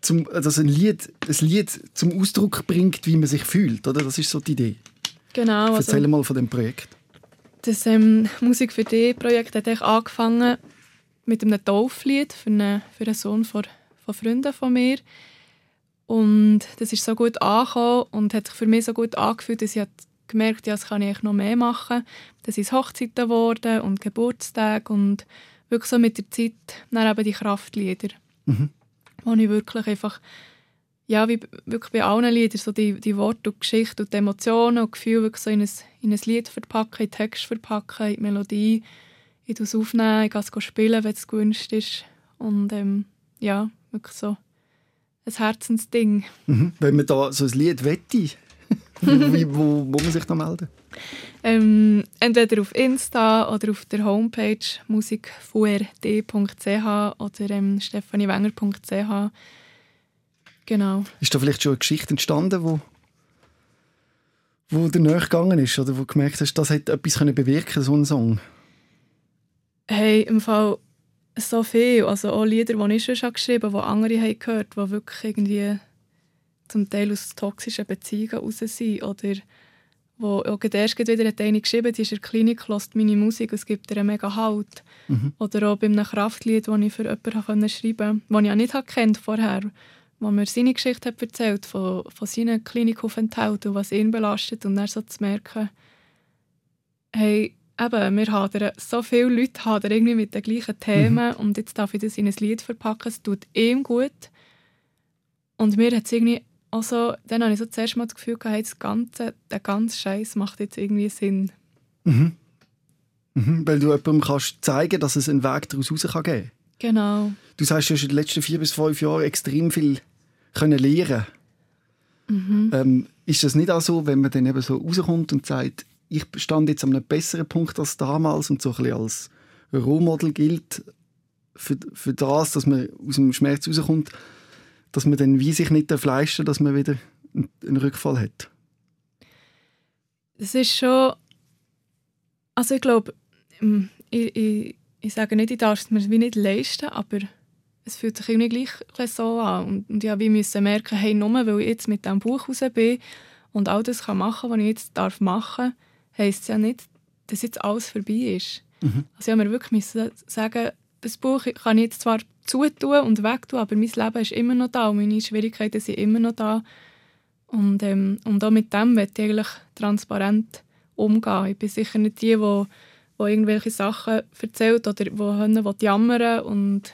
zum, dass ein Lied, ein Lied zum Ausdruck bringt, wie man sich fühlt, oder? Das ist so die Idee. Genau, Erzähl also mal von dem Projekt. das ähm, «Musik für dich» Projekt hat eigentlich angefangen mit einem Tauflied für einen, für einen Sohn von, von Freunden von mir. Und das ist so gut angekommen und hat sich für mich so gut angefühlt, dass ich gemerkt ja, das kann ich noch mehr machen. Das sind Hochzeiten geworden und Geburtstage und wirklich so mit der Zeit dann eben die Kraftlieder, Mhm. wo ich wirklich einfach ja, wie wirklich bei allen Liedern, so die, die Worte und Geschichte und die Emotionen und Gefühle wirklich so in ein, in ein Lied verpacken, in Text verpacken, in die Melodie. Ich tue es aufnehmen, ich kann es spielen, wenn es gewünscht ist. Und ähm, ja, wirklich so ein Herzensding. Mhm. Wenn man da so ein Lied wette, wo, wo man sich da melden? Ähm, entweder auf Insta oder auf der Homepage musikvrd.ch oder ähm, stephaniewenger.ch. Genau. Ist da vielleicht schon eine Geschichte entstanden, wo, wo dir nachgegangen ist oder wo du gemerkt hast, das hätte etwas können bewirken so ein Song? Hey, im Fall so viel. Also auch Lieder, die ich schon geschrieben habe, die andere haben gehört, die wirklich irgendwie zum Teil aus toxischen Beziehungen raus sind oder wo auch erst wieder hat eine geschrieben die ist in der Klinik, hört meine Musik, es gibt ihr einen mega Halt. Oder auch bei einem Kraftlied, das ich für jemanden schreiben konnte, das ich auch nicht kennt vorher wo mir seine Geschichte hat erzählt von, von seinen Klinikaufenthalten und was ihn belastet und dann so zu merken, hey, eben, wir hadern, so viele Leute hadern irgendwie mit den gleichen Themen und jetzt darf ich das in ein Lied verpacken, es tut ihm gut. Und mir hat es irgendwie also, dann habe ich so zuerst mal das Gefühl gehabt, hey, das Ganze, der ganze Scheiß macht jetzt irgendwie Sinn. Mhm. Weil du jemandem kannst zeigen, dass es einen Weg daraus raus kann geben Genau. Du sagst, du hast in den letzten vier bis fünf Jahren extrem viel können lernen. Ähm, ist das nicht auch so, wenn man dann eben so rauskommt und sagt, ich stand jetzt an einem besseren Punkt als damals und so ein bisschen als Rohmodel gilt für, für das, dass man aus dem Schmerz rauskommt, dass man dann wie sich nicht fleischen dass man wieder einen, Rückfall hat? Es ist schon. Also, ich glaube, ähm, ich, ich, ich sage nicht, ich darf es mir wie nicht leisten, aber es fühlt sich irgendwie gleich so an. Und, und habe wie müssen merken, hey, nur weil ich jetzt mit diesem Buch raus bin und all das kann machen was ich jetzt darf machen heisst es ja nicht, dass jetzt alles vorbei ist. Also ich mir wirklich müssen sagen, das Buch kann ich jetzt zwar zutun und wegtun, aber mein Leben ist immer noch da und meine Schwierigkeiten sind immer noch da. Und, ähm, und auch mit dem möchte ich eigentlich transparent umgehen. Ich bin sicher nicht die, die, die irgendwelche Sachen erzählt oder die jammern und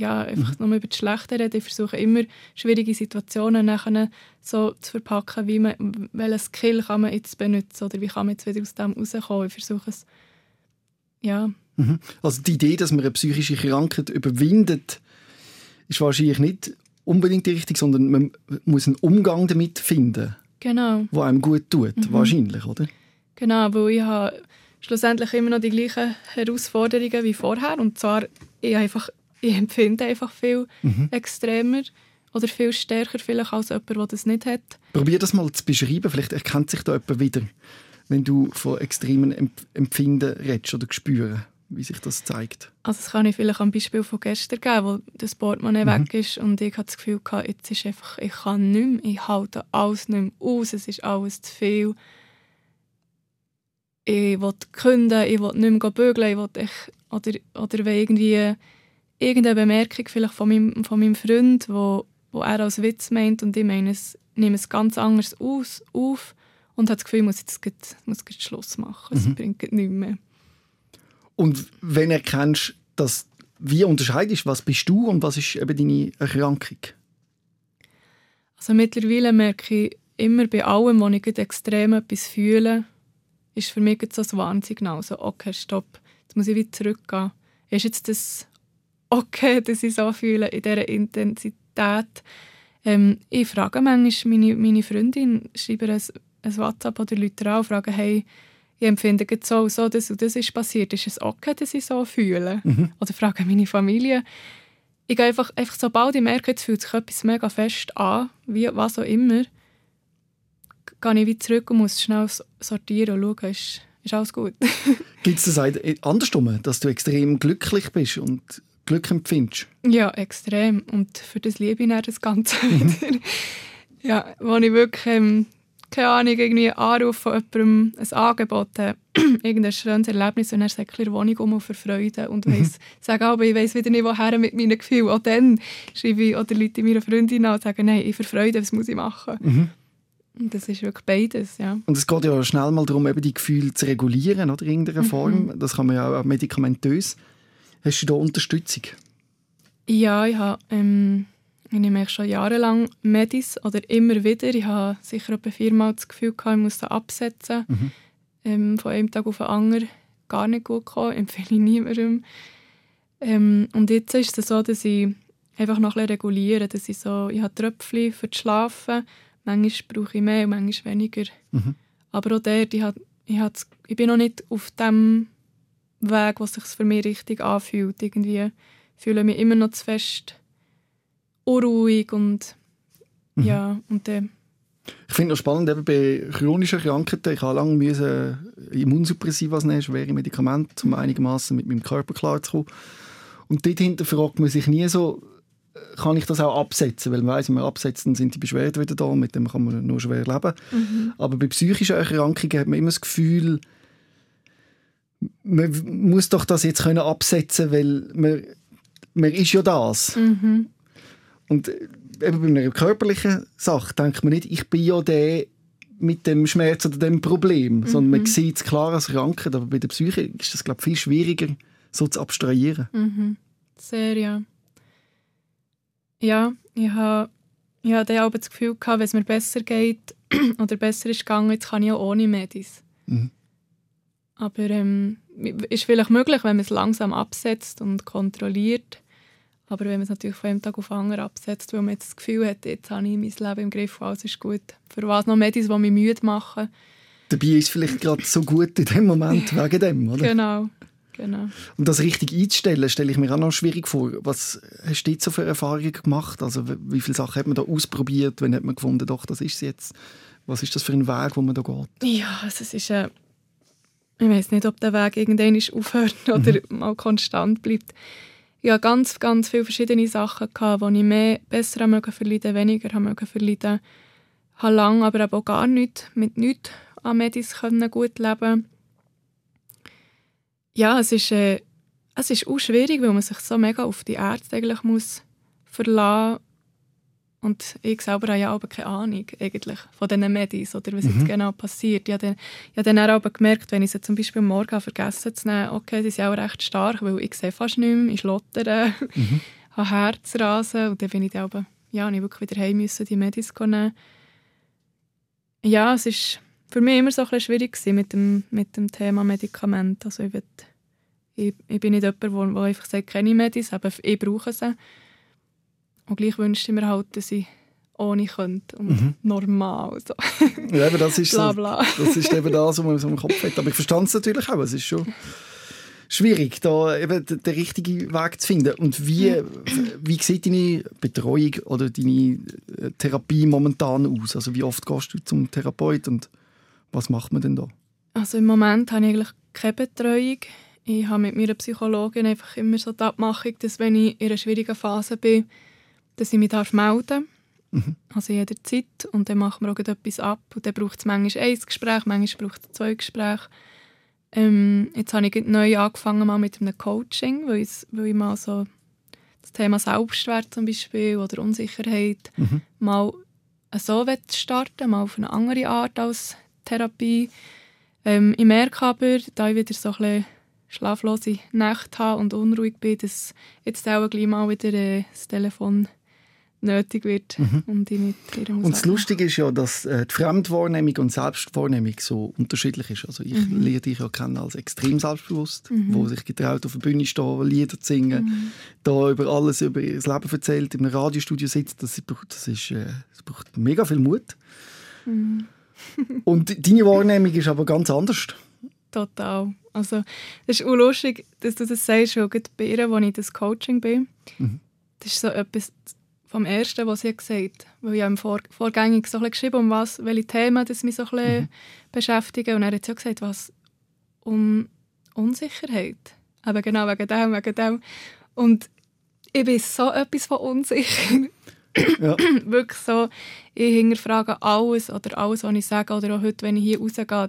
ja, einfach nur über das Schlechte reden. Ich versuche immer, schwierige Situationen nachher so zu verpacken, wie man, welchen Skill kann man jetzt benutzen oder wie kann man jetzt wieder aus dem rauskommen. Ich versuche es, ja. Mhm. Also die Idee, dass man eine psychische Krankheit überwindet, ist wahrscheinlich nicht unbedingt die richtige, sondern man muss einen Umgang damit finden, Genau. der einem gut tut, wahrscheinlich, oder? Genau, weil ich habe schlussendlich immer noch die gleichen Herausforderungen wie vorher. Und zwar, ich, einfach, ich empfinde einfach viel extremer oder viel stärker vielleicht als jemand, der das nicht hat. Probier das mal zu beschreiben, vielleicht erkennt sich da jemand wieder, wenn du von extremen Emp Empfinden redest oder spüren, wie sich das zeigt. Also das kann ich vielleicht am Beispiel von gestern geben, wo das Portemonnaie weg ist und ich hatte das Gefühl, gehabt, jetzt ist einfach, ich kann nicht mehr, ich halte alles nicht mehr aus, es ist alles zu viel. Ich will künden, ich will nicht mehr bügeln, ich will echt, oder, oder wenn irgendwie irgendeine Bemerkung vielleicht von meinem, von meinem Freund, wo, wo er als Witz meint und ich meine es, nehme es ganz anders aus, auf und habe das Gefühl, ich muss jetzt gleich, muss gleich Schluss machen, es bringt nichts mehr. Und wenn erkennst, dass wie unterscheidest, was bist du und was ist eben deine Erkrankung? Also mittlerweile merke ich immer bei allem, wo ich extrem etwas fühle, ist für mich so ein Warnsignal. So, okay, stopp, jetzt muss ich wieder zurückgehen. Ist jetzt das okay, dass ich so fühle in dieser Intensität? Ähm, ich frage manchmal meine, meine Freundin, schreibe ein, ein WhatsApp oder Leute an und frage, hey, ich empfinde gerade so, so das und das ist passiert. Ist es okay, dass ich so fühle? Oder frage meine Familie. Ich gehe einfach, einfach sobald ich merke, jetzt fühlt sich etwas mega fest an, wie was auch immer, gehe ich wieder zurück und muss schnell sortieren und schauen, ist, ist alles gut. Gibt es das auch andersrum, dass du extrem glücklich bist und Glück empfindest? ja, extrem. Und für das liebe ich das Ganze wieder. Ja, wo ich wirklich, ähm, keine Ahnung, irgendwie anrufe von jemandem, ein Angebot, äh, irgendein schönes Erlebnis und er sagt in der Wohnung um und für Freude und weiss, sage aber, ich weiss wieder nicht, woher mit meinen Gefühlen. Auch dann schreibe ich oder Leute meiner Freundin an und sagen, nein, ich für Freude, was muss ich machen? Und das ist wirklich beides, ja. Und es geht ja schnell mal darum, eben die Gefühle zu regulieren, oder in irgendeiner Form. Das kann man ja auch medikamentös. Hast du da Unterstützung? Ja, ich habe ähm, ich nehme schon jahrelang Medis oder immer wieder. Ich habe sicher etwa viermal das Gefühl gehabt, ich muss das absetzen. Ähm, von einem Tag auf den anderen gar nicht gut gekommen, empfehle ich niemandem. Ähm, und jetzt ist es so, dass ich einfach noch ein bisschen reguliere, dass ich so, ich habe Tröpfchen für das Schlafen, manchmal brauche ich mehr und manchmal weniger. Aber auch dort, ich, habe, ich, habe, ich bin noch nicht auf dem Weg, was sich für mich richtig anfühlt. Irgendwie fühle mich immer noch zu fest unruhig und ja, und dann Ich finde es spannend, eben bei chronischen Krankheiten, ich habe lange müssen Immunsuppressiva nehmen, schwere Medikamente, um einigermaßen mit meinem Körper klarzukommen. Und dort hinterfragt man sich nie so, kann ich das auch absetzen, weil man weiss, wenn man absetzt, dann sind die Beschwerden wieder da mit dem kann man nur schwer leben. Mhm. Aber bei psychischen Erkrankungen hat man immer das Gefühl, man muss doch das jetzt können absetzen, weil man, man ist ja das. Mhm. Und äh, eben bei einer körperlichen Sache denkt man nicht, ich bin ja der mit dem Schmerz oder dem Problem, sondern man sieht es klar als Krankheit. Aber bei der Psyche ist das, glaube ich, viel schwieriger, so zu abstrahieren. Mhm. Sehr, ja. Ja, ich habe ich hab dann auch das Gefühl gehabt, wenn es mir besser geht oder besser ist gegangen, jetzt kann ich auch ohne Medis. Mhm. Aber ähm, ist vielleicht möglich, wenn man es langsam absetzt und kontrolliert. Aber wenn man es natürlich von einem Tag auf den anderen absetzt, weil man jetzt das Gefühl hat, jetzt habe ich mein Leben im Griff, alles ist gut. Für was noch Medis, die mich müde machen? Dabei ist es vielleicht gerade so gut in dem Moment wegen dem, oder? Genau, genau. Und das richtig einzustellen, stelle ich mir auch noch schwierig vor. Was hast du jetzt so für Erfahrungen gemacht? Also wie viele Sachen hat man da ausprobiert? Wann hat man gefunden, doch, das ist es jetzt? Was ist das für ein Weg, wo man da geht? Ja, also es ist äh, ich weiß nicht, ob der Weg irgendwann aufhört oder mal konstant bleibt. Ich hatte ganz, ganz viele verschiedene Sachen, gehabt, wo ich mehr besser mögen verleiden, weniger mögen verleiden. Ich habe lange aber auch gar nicht, mit nichts an Medis können gut leben. Ja, es ist, äh, es ist auch schwierig, weil man sich so mega auf die Ärzte eigentlich muss verlassen und ich selber habe ja aber keine Ahnung eigentlich von diesen Medis oder was jetzt genau passiert. Ich habe dann, ich habe dann auch gemerkt, wenn ich sie zum Beispiel morgen vergessen zu nehmen, okay, sie sind auch recht stark, weil ich sehe fast nicht mehr, ich schlottere, mhm. habe Herzrasen und dann bin ich dann ja, ich wirklich wieder heim müssen, die Medis nehmen. Ja, es ist für mich immer so ein bisschen schwierig mit dem, mit dem Thema Medikament. Also ich, will, ich, ich bin nicht jemand, der einfach sagt, keine Medis, aber ich brauche sie. Und gleich wünschte ich mir halt, dass ich ohne könnte und Mhm. normal. So. Ja, eben, das, ist Bla, so, bla. das ist eben das, was man so im Kopf hat. Aber ich verstand es natürlich auch. Es ist schon schwierig, da eben den, den richtigen Weg zu finden. Und wie, wie sieht deine Betreuung oder deine äh, Therapie momentan aus? Also wie oft gehst du zum Therapeut und was macht man denn da? Also im Moment habe ich eigentlich keine Betreuung. Ich habe mit meiner Psychologin einfach immer so die Abmachung, dass wenn ich in einer schwierigen Phase bin, dass ich mich melden darf. Also jederzeit. Und dann machen wir auch etwas ab. Und dann braucht es manchmal ein Gespräch, manchmal braucht es zwei Gespräche. Ähm, jetzt habe ich neu angefangen mal mit einem Coaching, weil ich, weil ich mal so das Thema Selbstwert zum Beispiel oder Unsicherheit mal so starten mal auf eine andere Art als Therapie. Ähm, ich merke aber, da ich wieder so ein schlaflose Nächte habe und unruhig bin, dass jetzt auch gleich mal wieder äh, das Telefon nötig wird und ich nicht ihre muss Und das. Lustige ist ja, dass äh, die Fremdwahrnehmung und Selbstwahrnehmung so unterschiedlich ist. Also ich Mhm. lerne dich ja kennen als extrem selbstbewusst, wo sich getraut auf der Bühne stehen, Lieder zu singen, Mhm. da über alles über ihr Leben erzählt, in einem Radiostudio sitzt. Das braucht, das ist, äh, das braucht mega viel Mut. Mhm. und deine Wahrnehmung ist aber ganz anders. Total. Also, es ist auch lustig, dass du das sagst, gerade bei ihr, wo ich das Coaching bin, das ist so etwas vom Ersten, was sie gesagt hat. Weil ich habe im Vor Vorgängig so ein geschrieben, um was, welche Themen das mich so ein bisschen beschäftigen. Und er hat auch gesagt, was um Unsicherheit. Aber genau wegen dem, wegen dem. Und ich bin so etwas von unsicher. Ja. Wirklich so, ich hinterfrage alles oder alles, was ich sage. Oder auch heute, wenn ich hier rausgehe,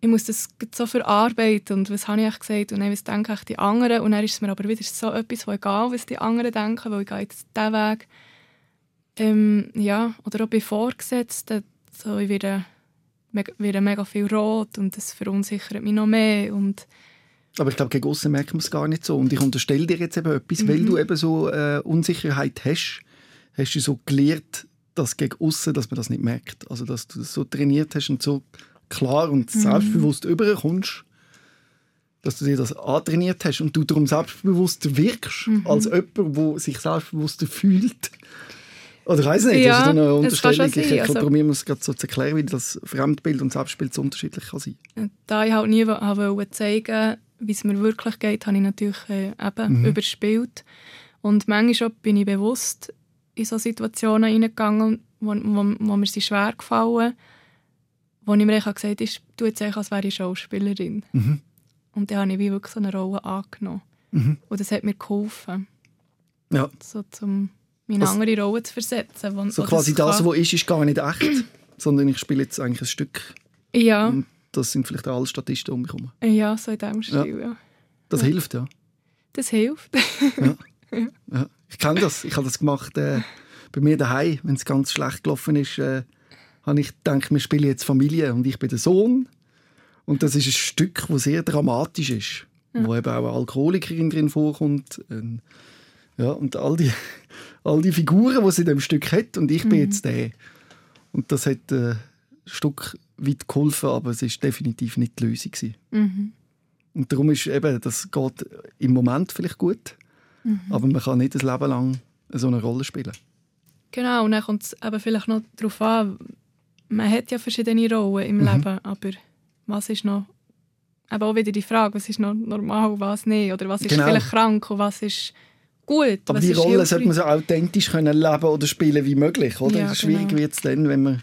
ich muss das so verarbeiten und was habe ich gesagt und dann, was denken die anderen und dann ist es mir aber wieder so etwas von egal, was die anderen denken, weil ich gehe jetzt diesen Weg. Ähm, ja, oder auch bei Vorgesetzten, so ich werde, mega- werde mega viel rot und das verunsichert mich noch mehr und Aber ich glaube, gegen außen merkt man es gar nicht so. Und ich unterstelle dir jetzt eben etwas, weil du eben so äh, Unsicherheit hast, hast du so gelernt, dass gegen außen, dass man das nicht merkt. Also dass du das so trainiert hast und so klar und selbstbewusst überkommst, dass du dir das antrainiert hast und du darum selbstbewusster wirkst, als jemand, der sich selbstbewusster fühlt. Oder ich weiß nicht, Ja, das ist eine kann Unterstellung. Ich also- probiere mir es gerade so zu erklären, wie das Fremdbild und Selbstbild so unterschiedlich kann sein da ich halt nie wollte zeigen wie es mir wirklich geht, habe ich natürlich äh, eben überspielt. Und manchmal bin ich bewusst in so Situationen reingegangen, wo, wo, wo mir sie schwer gefallen, wo ich mir gesagt habe, ist, du jetzt eigentlich, als wäre ich Schauspielerin. Und dann habe ich wirklich so eine Rolle angenommen. Und das hat mir geholfen. Ja. So, um mich in Was- eine andere Rolle zu versetzen. Wo, So wo quasi das, kann- was ist, ist gar nicht echt, sondern ich spiele jetzt eigentlich ein Stück. Ja, Und das sind vielleicht auch alle Statisten um mich herum. ja, so in dem Stil, ja. Das hilft, ja. Das hilft. ja. Ich kenne das. Ich habe das gemacht äh, bei mir daheim, wenn es ganz schlecht gelaufen ist. Äh, habe ich gedacht, wir spielen jetzt Familie und ich bin der Sohn. Und das ist ein Stück, das sehr dramatisch ist, wo eben auch eine Alkoholikerin drin vorkommt. Ähm, ja, und all die, all die Figuren, die sie in dem Stück hat. Und ich bin jetzt der. Und das hat äh, ein Stück weit geholfen, aber es ist definitiv nicht die Lösung. Mhm. Und darum ist eben, das geht im Moment vielleicht gut, aber man kann nicht ein Leben lang so eine Rolle spielen. Genau, und dann kommt es eben vielleicht noch darauf an, man hat ja verschiedene Rollen im Mhm. Leben, aber was ist noch, eben auch wieder die Frage, was ist noch normal, was nicht, oder was ist Genau. vielleicht krank und was ist gut, Aber die Rolle sollte man so authentisch können leben oder spielen wie möglich. Oder? Ja, Schwierig genau. wird es dann, wenn man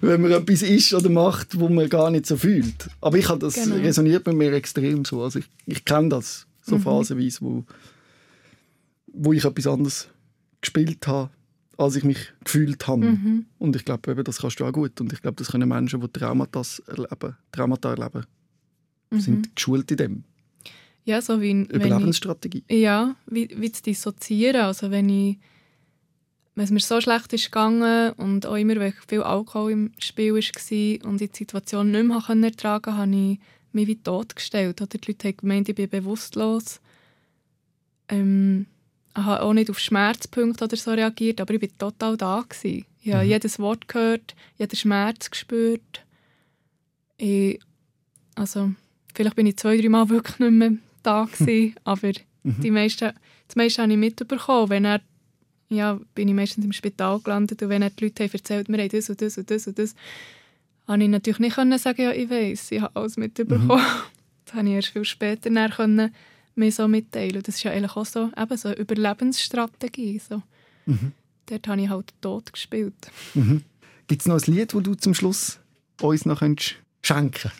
wenn man etwas ist oder macht, wo man gar nicht so fühlt. Aber ich habe das Genau. resoniert bei mir extrem so. Also ich, ich kenne das so Mhm. phasenweise, wo, wo ich etwas anderes gespielt habe, als ich mich gefühlt habe. Mhm. Und ich glaube, eben, das kannst du auch gut. Und ich glaube, das können Menschen, die Traumata erleben, Traumata erleben Mhm. sind geschult in dem. Ja, so wie wenn ich, Überlebensstrategie. Ja, wie, wie zu dissoziieren. Also wenn ich wenn es mir so schlecht ist gegangen und auch immer, weil viel Alkohol im Spiel war und ich die Situation nicht mehr konnte ertragen konnte, habe ich mich wie totgestellt. Oder die Leute haben gemeint, ich bin bewusstlos. Ähm, habe auch nicht auf Schmerzpunkte oder so reagiert, aber ich war total da. Gewesen. Ich habe jedes Wort gehört, jeden Schmerz gespürt. Ich, also, vielleicht bin ich zwei, drei Mal wirklich nicht mehr da gewesen, aber die meisten, das meiste habe ich mitbekommen. Wenn er, ja, bin ich meistens im Spital gelandet und wenn er die Leute haben erzählt, wir haben das und das und das und das, habe ich natürlich nicht können sagen, ja, ich weiß, ich habe alles mitbekommen. Das habe ich erst viel später können mir so mitteilen. Das ist ja eigentlich auch so, eben so eine Überlebensstrategie. So. Dort habe ich halt tot gespielt. Gibt es noch ein Lied, das du zum Schluss uns noch könntest schenken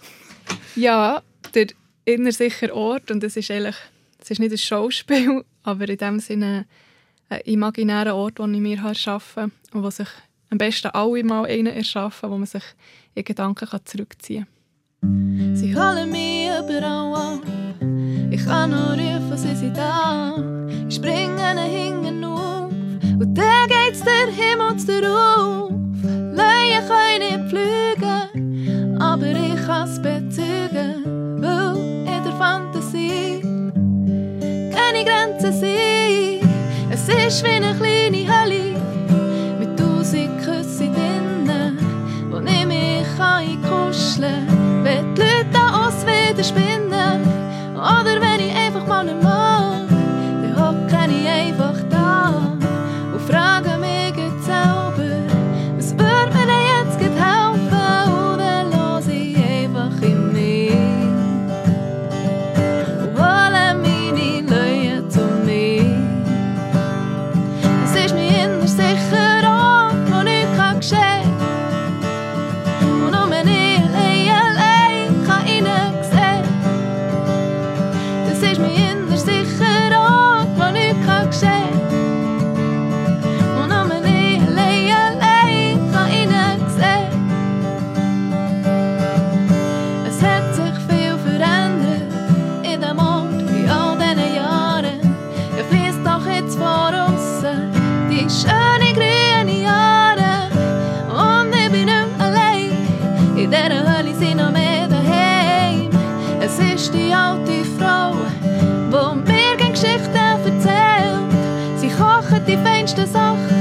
Ja, der innersicher Ort und es ist eigentlich, es ist nicht ein Schauspiel, aber in dem Sinne ein imaginärer Ort, den ich mir habe erschaffen und wo sich am besten alle mal einen erschaffen, wo man sich in Gedanken kann zurückziehen kann. Sie holen mich überall an. Ich kann nur rufen, sie sind da. Ich springe hinten auf. Und dann geht's der Himmel darauf. Leien können nicht fliegen, aber ich kann's bezeugen, weil in der Fantasie keine Grenzen sind. Es ist wie eine kleine Hölle mit tausend Küssen drinnen, wo ich mich einkuscheln kann, wenn die Leute aus wieder spinnen. Oder wenn ich einfach mal nicht kocht die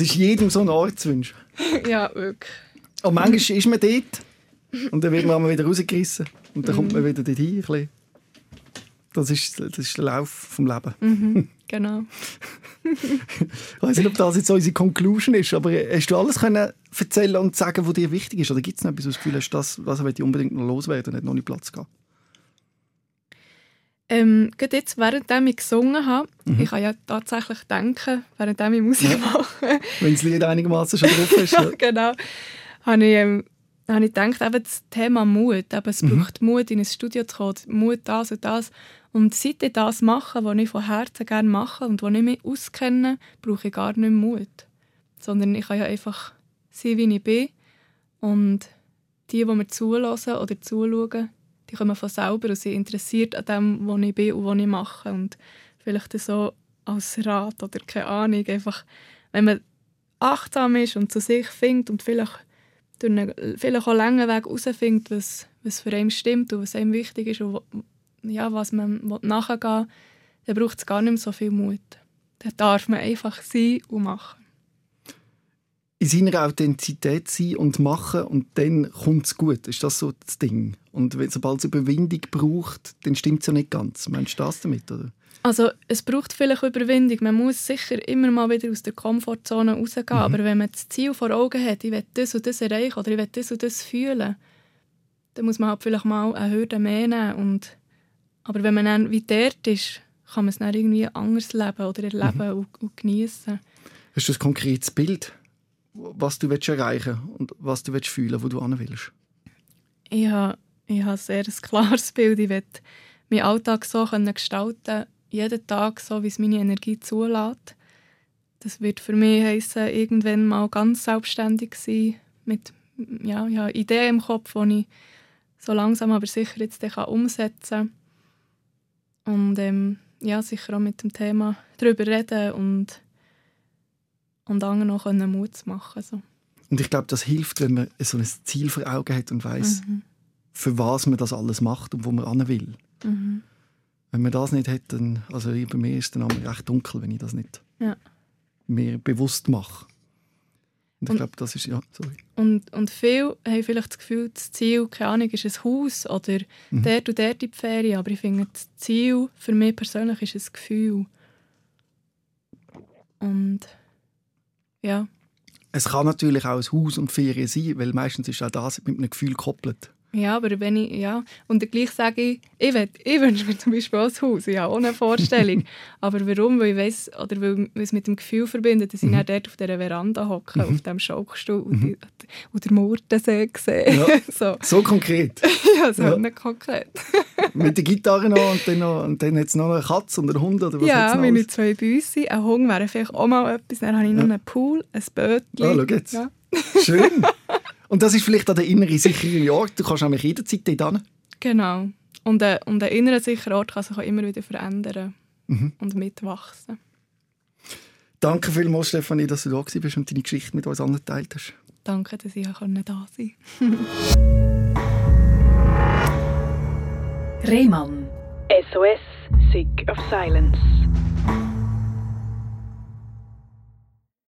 es ist jedem so ein Ortswunsch. Ja, wirklich. Und manchmal ist man dort und dann wird man wieder rausgerissen und dann kommt man wieder dorthin. ein bisschen. Das ist, das ist der Lauf vom Leben. Mhm, genau. Ich weiß nicht, ob das jetzt unsere Conclusion ist, aber hast du alles können erzählen und sagen, was dir wichtig ist? Oder gibt es noch etwas, wo du das will ich unbedingt noch loswerden und hat noch nicht Platz gehabt? Ähm, gerade jetzt, während ich gesungen habe, Mhm. ich kann ja tatsächlich denken, während ich Musik mache, Wenn das Lied einigermaßen schon drauf ist. Ja. genau, habe ich, ähm, habe ich gedacht, eben das Thema Mut, eben, es Mhm. braucht Mut, in ein Studio zu kommen, Mut das und das. Und seit ich das mache, was ich von Herzen gerne mache und wo ich mich auskenne, brauche ich gar nicht mehr Mut. Sondern ich kann ja einfach sein, wie ich bin. Und die, die mir zulassen oder zuschauen, die kommen von selber und sind interessiert an dem, was ich bin und was ich mache. Und vielleicht so als Rat oder keine Ahnung, einfach, wenn man achtsam ist und zu sich findet und vielleicht durch einen vielleicht auch langen Weg herausfindet, was, was für einen stimmt und was einem wichtig ist und ja, was man nachgehen will, dann braucht es gar nicht mehr so viel Mut. Dann darf man einfach sein und machen. In seiner Authentizität sein und machen und dann kommt es gut. Ist das so das Ding? Und sobald es Überwindung braucht, dann stimmt es ja nicht ganz. Meinst du das damit? Oder? Also es braucht vielleicht Überwindung. Man muss sicher immer mal wieder aus der Komfortzone rausgehen. Aber wenn man das Ziel vor Augen hat, ich will das und das erreichen oder ich will das und das fühlen, dann muss man halt vielleicht mal eine Hürde mehr nehmen. Und, aber wenn man dann wie dort ist, kann man es dann irgendwie anders leben oder erleben und, und genießen. Hast du ein konkretes Bild, was du willst erreichen und was du willst fühlen, wo du hin willst? Ich habe, ich habe sehr ein klares Bild. Ich will meinen Alltag so gestalten jeden Tag so, wie es meine Energie zulässt. Das wird für mich heißen, irgendwann mal ganz selbstständig sein mit ja, ja, Ideen im Kopf, die ich so langsam aber sicher jetzt kann umsetzen kann. Und ähm, ja, sicher auch mit dem Thema darüber reden und, und anderen auch Mut zu machen. So. Und ich glaube, das hilft, wenn man so ein Ziel vor Augen hat und weiß, Mhm. Für was man das alles macht und wo man hin will. Mhm. Wenn man das nicht hat, dann, also bei mir ist es dann auch recht dunkel, wenn ich das nicht Ja. mir bewusst mache. Und ich glaube, das ist, ja, sorry. Und, und viele haben vielleicht das Gefühl, das Ziel, keine Ahnung, ist ein Haus oder Mhm. dort und dort in die Ferien. Aber ich finde, das Ziel für mich persönlich ist ein Gefühl. Und ja, Es kann natürlich auch ein Haus und Ferien sein, weil meistens ist auch das mit einem Gefühl gekoppelt. Ja, aber wenn ich, ja, und gleich sage ich, ich, will, ich wünsche mir zum Beispiel auch ein Haus, auch eine Vorstellung. aber warum? Weil ich weiss, oder weil es mit dem Gefühl verbindet, dass ich dann dort auf dieser Veranda hocke, auf diesem Schaukelstuhl und, die, und den Murtensee sehe. Ja. so. So konkret. Ja, so Ja. nicht konkret. mit der Gitarre noch und dann, noch, und dann hat es noch eine Katze und einen Hund oder was Ja, meine zwei Büsse. Ein Hund wäre vielleicht auch mal etwas. Dann habe ich noch einen Pool, ein Bötchen. Ah, schau jetzt. Ja. Schön. Und das ist vielleicht auch der innere sichere Ort. Du kannst nämlich jederzeit dort hin. Genau. Und ein, und ein innerer sicherer Ort kann sich auch immer wieder verändern Mhm. und mitwachsen. Danke vielmals, Stefanie, dass du da gewesen bist und deine Geschichte mit uns allen geteilt hast. Danke, dass ich da sein konnte. Rehmann. SOS, Sick of Silence.